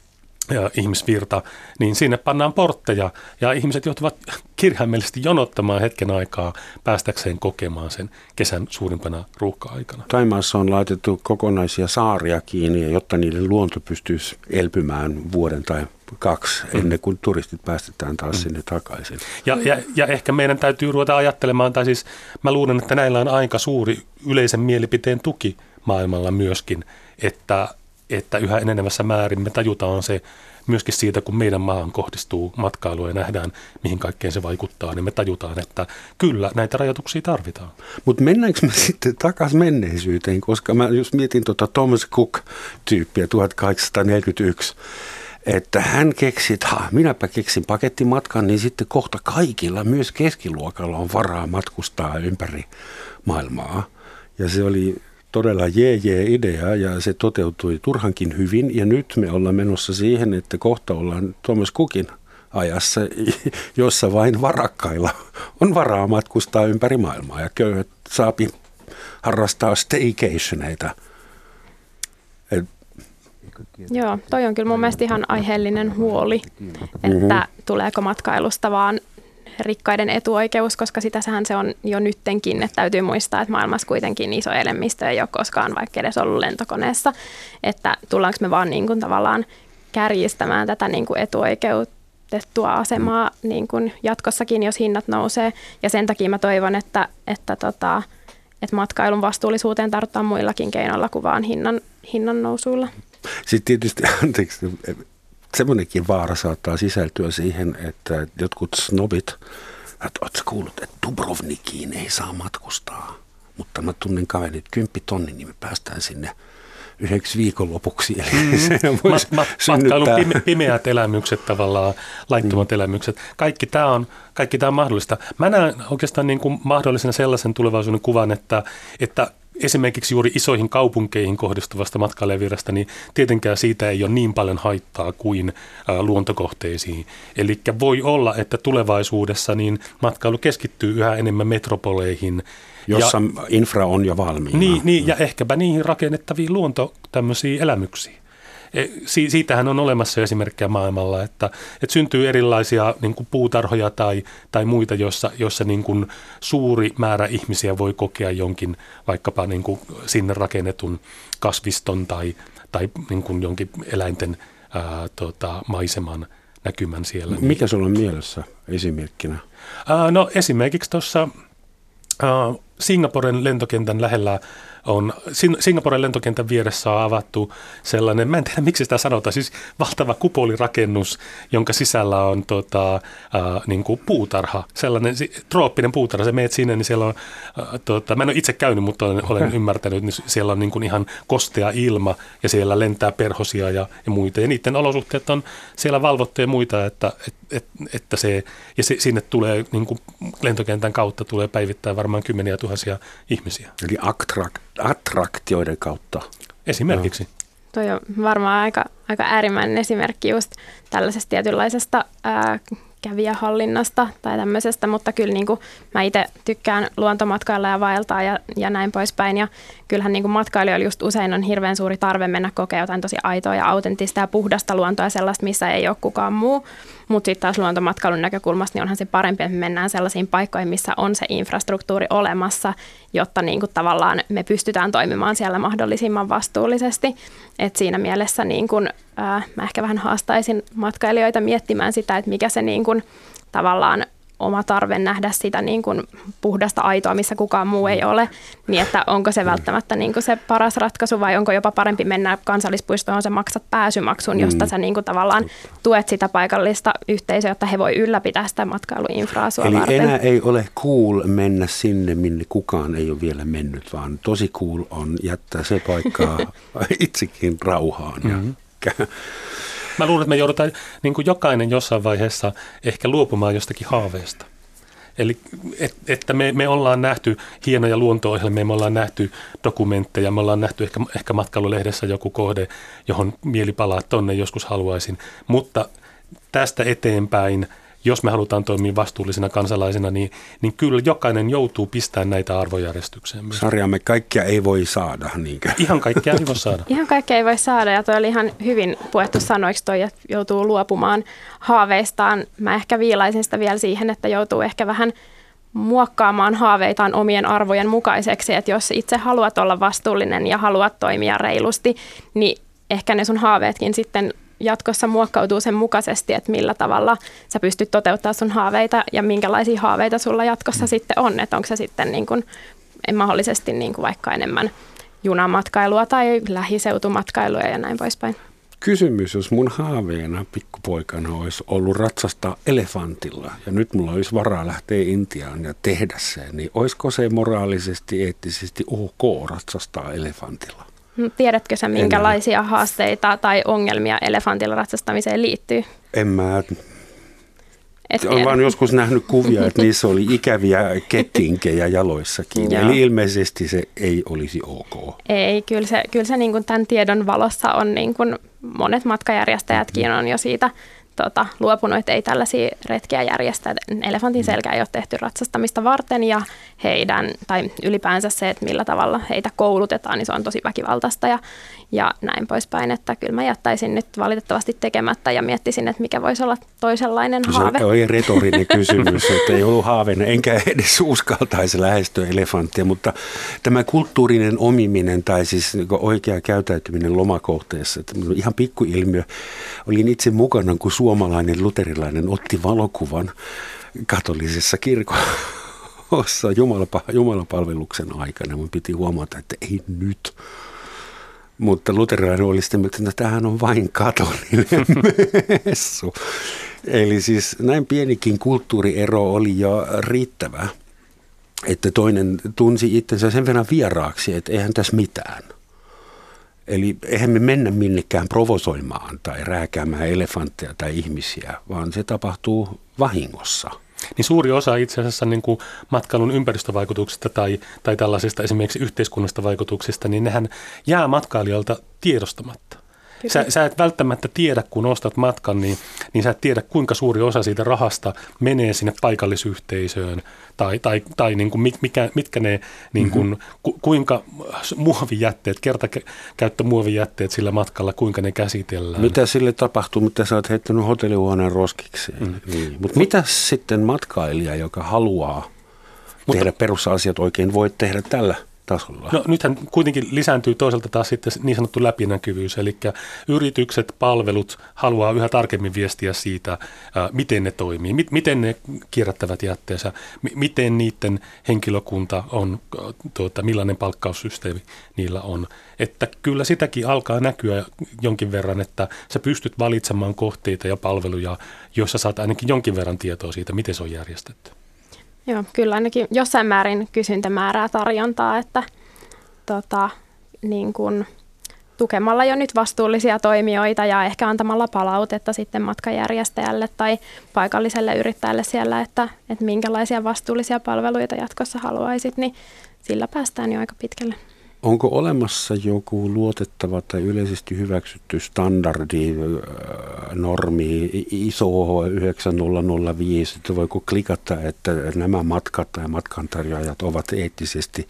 ihmisvirta, niin sinne pannaan portteja ja ihmiset joutuvat kirjaimellisesti jonottamaan hetken aikaa päästäkseen kokemaan sen kesän suurimpana ruuhka-aikana.
Taimaassa on laitettu kokonaisia saaria kiinni, jotta niiden luonto pystyisi elpymään vuoden tai kaksi mm. ennen kuin turistit päästetään taas mm. sinne takaisin.
Ja, ja, ja ehkä meidän täytyy ruveta ajattelemaan, tai siis mä luulen, että näillä on aika suuri yleisen mielipiteen tuki maailmalla myöskin, että, että yhä enenevässä määrin me tajutaan se myöskin siitä, kun meidän maahan kohdistuu matkailu ja nähdään, mihin kaikkeen se vaikuttaa, niin me tajutaan, että kyllä näitä rajoituksia tarvitaan.
Mutta mennäänkö me sitten takaisin menneisyyteen, koska mä just mietin tuota Thomas Cook-tyyppiä 1841, että hän keksi, että ha, minäpä keksin pakettimatkan, niin sitten kohta kaikilla, myös keskiluokalla on varaa matkustaa ympäri maailmaa. Ja se oli todella jee idea ja se toteutui turhankin hyvin. Ja nyt me ollaan menossa siihen, että kohta ollaan Thomas Cookin ajassa, jossa vain varakkailla on varaa matkustaa ympäri maailmaa ja köyhät saapi harrastaa staycationeita.
Joo, toi on kyllä mun mielestä ihan aiheellinen huoli, että mm-hmm. tuleeko matkailusta vaan rikkaiden etuoikeus, koska sitähän se on jo nyttenkin, että täytyy muistaa, että maailmassa kuitenkin iso enemmistö ei ole koskaan vaikka edes ollut lentokoneessa, että tullaanko me vaan niin kuin tavallaan kärjistämään tätä niin kuin etuoikeutettua asemaa niin kuin jatkossakin, jos hinnat nousee, ja sen takia mä toivon, että, että tota, että matkailun vastuullisuuteen tartutaan muillakin keinoilla kuin vaan hinnan, hinnan nousuilla.
Sitten tietysti, anteeksi, semmoinenkin vaara saattaa sisältyä siihen, että jotkut snobit, että oletko kuullut, että Dubrovnikiin ei saa matkustaa, mutta mä tunnen kaverit tonni, niin me päästään sinne yhdeksi viikonlopuksi. Eli mm. se
voisi Ma- matkailun pime- pimeät elämykset tavallaan, laittomat mm. elämykset. Kaikki tämä on, kaikki tämä on mahdollista. Mä näen oikeastaan niin kuin mahdollisena sellaisen tulevaisuuden kuvan, että, että esimerkiksi juuri isoihin kaupunkeihin kohdistuvasta matkailijavirrasta, niin tietenkään siitä ei ole niin paljon haittaa kuin luontokohteisiin. Eli voi olla, että tulevaisuudessa niin matkailu keskittyy yhä enemmän metropoleihin.
Jossa ja, infra on jo valmiina.
Niin, niin, ja ehkäpä niihin rakennettaviin luonto tämmöisiin elämyksiin. E, siitähän on olemassa esimerkkejä maailmalla, että, että syntyy erilaisia niin kuin puutarhoja tai, tai muita, joissa, joissa niin kuin suuri määrä ihmisiä voi kokea jonkin vaikkapa niin kuin sinne rakennetun kasviston tai, tai niin kuin jonkin eläinten ää, tota, maiseman näkymän siellä.
Mikä sulla on mielessä esimerkkinä?
Ää, no esimerkiksi tuossa Singaporen lentokentän lähellä on Singaporen lentokentän vieressä on avattu sellainen, mä en tiedä miksi sitä sanotaan, siis valtava kupolirakennus, jonka sisällä on tota, äh, niin kuin puutarha, sellainen trooppinen puutarha. Se meet sinne, niin siellä on, äh, tota, mä en ole itse käynyt, mutta olen, olen ymmärtänyt, niin siellä on niin kuin ihan kostea ilma ja siellä lentää perhosia ja, ja muita. Ja niiden olosuhteet on siellä valvottuja ja muita, että, et, et, että se, ja se, sinne tulee niin kuin lentokentän kautta tulee päivittäin varmaan kymmeniä tuhansia ihmisiä.
Eli attract attraktioiden kautta.
Esimerkiksi.
No. Toi on varmaan aika, aika äärimmäinen esimerkki just tällaisesta tietynlaisesta ää, kävijähallinnasta tai tämmöisestä, mutta kyllä niin kuin mä itse tykkään luontomatkailla ja vaeltaa ja, ja näin poispäin. Ja kyllähän niin kuin matkailijoilla just usein on hirveän suuri tarve mennä kokea jotain tosi aitoa ja autenttista ja puhdasta luontoa sellaista, missä ei ole kukaan muu. Mutta sitten taas luontomatkailun näkökulmasta niin onhan se parempi, että me mennään sellaisiin paikkoihin, missä on se infrastruktuuri olemassa, jotta niin kuin tavallaan me pystytään toimimaan siellä mahdollisimman vastuullisesti. Et siinä mielessä niin kuin, ää, mä ehkä vähän haastaisin matkailijoita miettimään sitä, että mikä se niin kuin, tavallaan oma tarve nähdä sitä niin kuin puhdasta aitoa, missä kukaan muu ei ole, niin että onko se välttämättä niin kuin se paras ratkaisu vai onko jopa parempi mennä kansallispuistoon, se maksat pääsymaksun, josta mm. sä niin kuin tavallaan tuet sitä paikallista yhteisöä, jotta he voi ylläpitää sitä matkailuinfraa sua
Eli
varten.
enää ei ole cool mennä sinne, minne kukaan ei ole vielä mennyt, vaan tosi cool on jättää se paikkaa itsekin rauhaan. Mm-hmm.
Mä luulen, että me joudutaan niin kuin jokainen jossain vaiheessa ehkä luopumaan jostakin haaveesta. Eli et, että me, me ollaan nähty hienoja luonto-ohjelmia, me ollaan nähty dokumentteja, me ollaan nähty ehkä, ehkä matkailulehdessä joku kohde, johon mieli palaa tonne joskus haluaisin. Mutta tästä eteenpäin – jos me halutaan toimia vastuullisina kansalaisina, niin, niin kyllä jokainen joutuu pistämään näitä arvojärjestykseen.
Sarjamme kaikkia ei voi saada, niinkö?
Ihan kaikkea ei voi saada.
ihan kaikkea ei voi saada ja toi oli ihan hyvin puettu sanoiksi toi, että joutuu luopumaan haaveistaan. Mä ehkä viilaisin sitä vielä siihen, että joutuu ehkä vähän muokkaamaan haaveitaan omien arvojen mukaiseksi, että jos itse haluat olla vastuullinen ja haluat toimia reilusti, niin ehkä ne sun haaveetkin sitten jatkossa muokkautuu sen mukaisesti, että millä tavalla sä pystyt toteuttamaan sun haaveita ja minkälaisia haaveita sulla jatkossa sitten on. Että onko se sitten niin kuin, mahdollisesti niin kuin vaikka enemmän junamatkailua tai lähiseutumatkailua ja näin poispäin.
Kysymys, jos mun haaveena pikkupoikana olisi ollut ratsastaa elefantilla ja nyt mulla olisi varaa lähteä Intiaan ja tehdä se, niin olisiko se moraalisesti, eettisesti ok ratsastaa elefantilla?
Mm, tiedätkö sä, minkälaisia en haasteita tai ongelmia elefantilla ratsastamiseen liittyy?
En mä olen vaan joskus nähnyt kuvia, että niissä oli ikäviä kettinkejä jaloissakin. Eli ilmeisesti se ei olisi ok.
Ei, kyllä se, kyllä se niin kuin tämän tiedon valossa on, niin kuin monet matkajärjestäjätkin on jo siitä tota, luopunut, että ei tällaisia retkiä järjestä. Elefantin mm. selkä ei ole tehty ratsastamista varten ja heidän, tai ylipäänsä se, että millä tavalla heitä koulutetaan, niin se on tosi väkivaltaista ja, ja näin poispäin. Että kyllä mä jättäisin nyt valitettavasti tekemättä ja miettisin, että mikä voisi olla toisenlainen
se
haave.
Se oli retorinen kysymys, että ei ollut haaveena, enkä edes uskaltaisi lähestyä elefanttia, mutta tämä kulttuurinen omiminen tai siis niin oikea käytäytyminen lomakohteessa, että ihan pikkuilmiö, olin itse mukana, kun suomalainen luterilainen otti valokuvan katolisessa kirkossa Jumalapa, Jumalapalveluksen aikana. Mun piti huomata, että ei nyt. Mutta luterilainen oli sitten, että tämähän on vain katolinen messu. Eli siis näin pienikin kulttuuriero oli jo riittävä, että toinen tunsi itsensä sen verran vieraaksi, että eihän tässä mitään. Eli eihän me mennä minnekään provosoimaan tai rääkäämään elefantteja tai ihmisiä, vaan se tapahtuu vahingossa –
niin suuri osa itse asiassa niin kuin matkailun ympäristövaikutuksista tai, tai tällaisista esimerkiksi yhteiskunnasta vaikutuksista, niin nehän jää matkailijalta tiedostamatta. Sä, sä et välttämättä tiedä, kun ostat matkan, niin, niin sä et tiedä, kuinka suuri osa siitä rahasta menee sinne paikallisyhteisöön tai, tai, tai niin kuin mikä, mitkä ne, niin kuin, mm-hmm. ku, kuinka muovijätteet, kertakäyttömuovijätteet sillä matkalla, kuinka ne käsitellään.
Mitä sille tapahtuu, mitä sä oot heittänyt hotellihuoneen roskiksi? Mm. Niin. Mutta mitä sitten matkailija, joka haluaa Mutta, tehdä perusasiat oikein, voi tehdä tällä tasolla?
No nythän kuitenkin lisääntyy toisaalta taas sitten niin sanottu läpinäkyvyys, eli yritykset, palvelut haluaa yhä tarkemmin viestiä siitä, miten ne toimii, miten ne kierrättävät jätteensä, miten niiden henkilökunta on, tuota, millainen palkkaussysteemi niillä on. Että kyllä sitäkin alkaa näkyä jonkin verran, että sä pystyt valitsemaan kohteita ja palveluja, joissa saat ainakin jonkin verran tietoa siitä, miten se on järjestetty.
Joo, kyllä ainakin jossain määrin kysyntä määrää tarjontaa, että tota, niin kun, tukemalla jo nyt vastuullisia toimijoita ja ehkä antamalla palautetta sitten matkajärjestäjälle tai paikalliselle yrittäjälle siellä, että, että minkälaisia vastuullisia palveluita jatkossa haluaisit, niin sillä päästään jo aika pitkälle.
Onko olemassa joku luotettava tai yleisesti hyväksytty standardi, äh, normi, ISO 9005, että voiko klikata, että nämä matkat tai matkantarjoajat ovat eettisesti,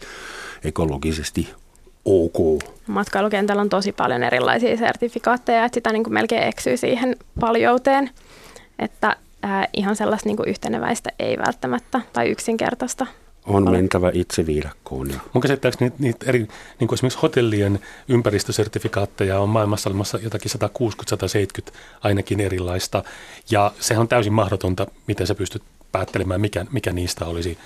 ekologisesti ok?
Matkailukentällä on tosi paljon erilaisia sertifikaatteja, että sitä niin kuin melkein eksyy siihen paljouteen, että äh, ihan sellaista niin kuin yhteneväistä ei välttämättä tai yksinkertaista
on ole. mentävä itse viidakkoon. Ja.
Mun käsittääkseni niitä, niitä eri, niin kuin esimerkiksi hotellien ympäristösertifikaatteja on maailmassa olemassa jotakin 160-170 ainakin erilaista. Ja sehän on täysin mahdotonta, miten sä pystyt päättelemään, mikä, mikä niistä olisi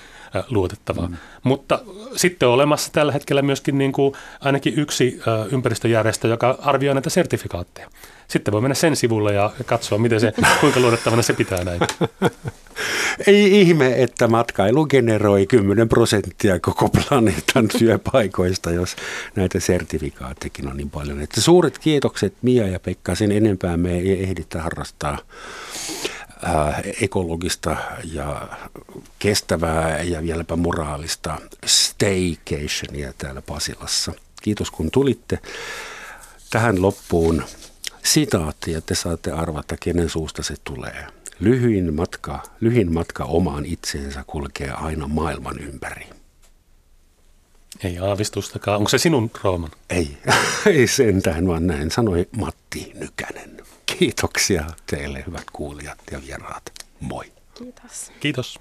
luotettavaa. Mm. Mutta sitten on olemassa tällä hetkellä myöskin niin kuin ainakin yksi ympäristöjärjestö, joka arvioi näitä sertifikaatteja. Sitten voi mennä sen sivulle ja katsoa, miten se, kuinka luotettavana se pitää näitä.
Ei ihme, että matkailu generoi 10 prosenttia koko planeetan työpaikoista, jos näitä sertifikaattekin on niin paljon. Että suuret kiitokset Mia ja Pekka, sen enempää me ei ehditä harrastaa ekologista ja kestävää ja vieläpä moraalista staycationia täällä Pasilassa. Kiitos kun tulitte. Tähän loppuun sitaatti, ja te saatte arvata, kenen suusta se tulee. Lyhyin matka, lyhin matka omaan itseensä kulkee aina maailman ympäri.
Ei aavistustakaan. Onko se sinun Rooman?
Ei, ei sentään, vaan näin sanoi Matti Nykänen. Kiitoksia teille hyvät kuulijat ja vieraat. Moi.
Kiitos.
Kiitos.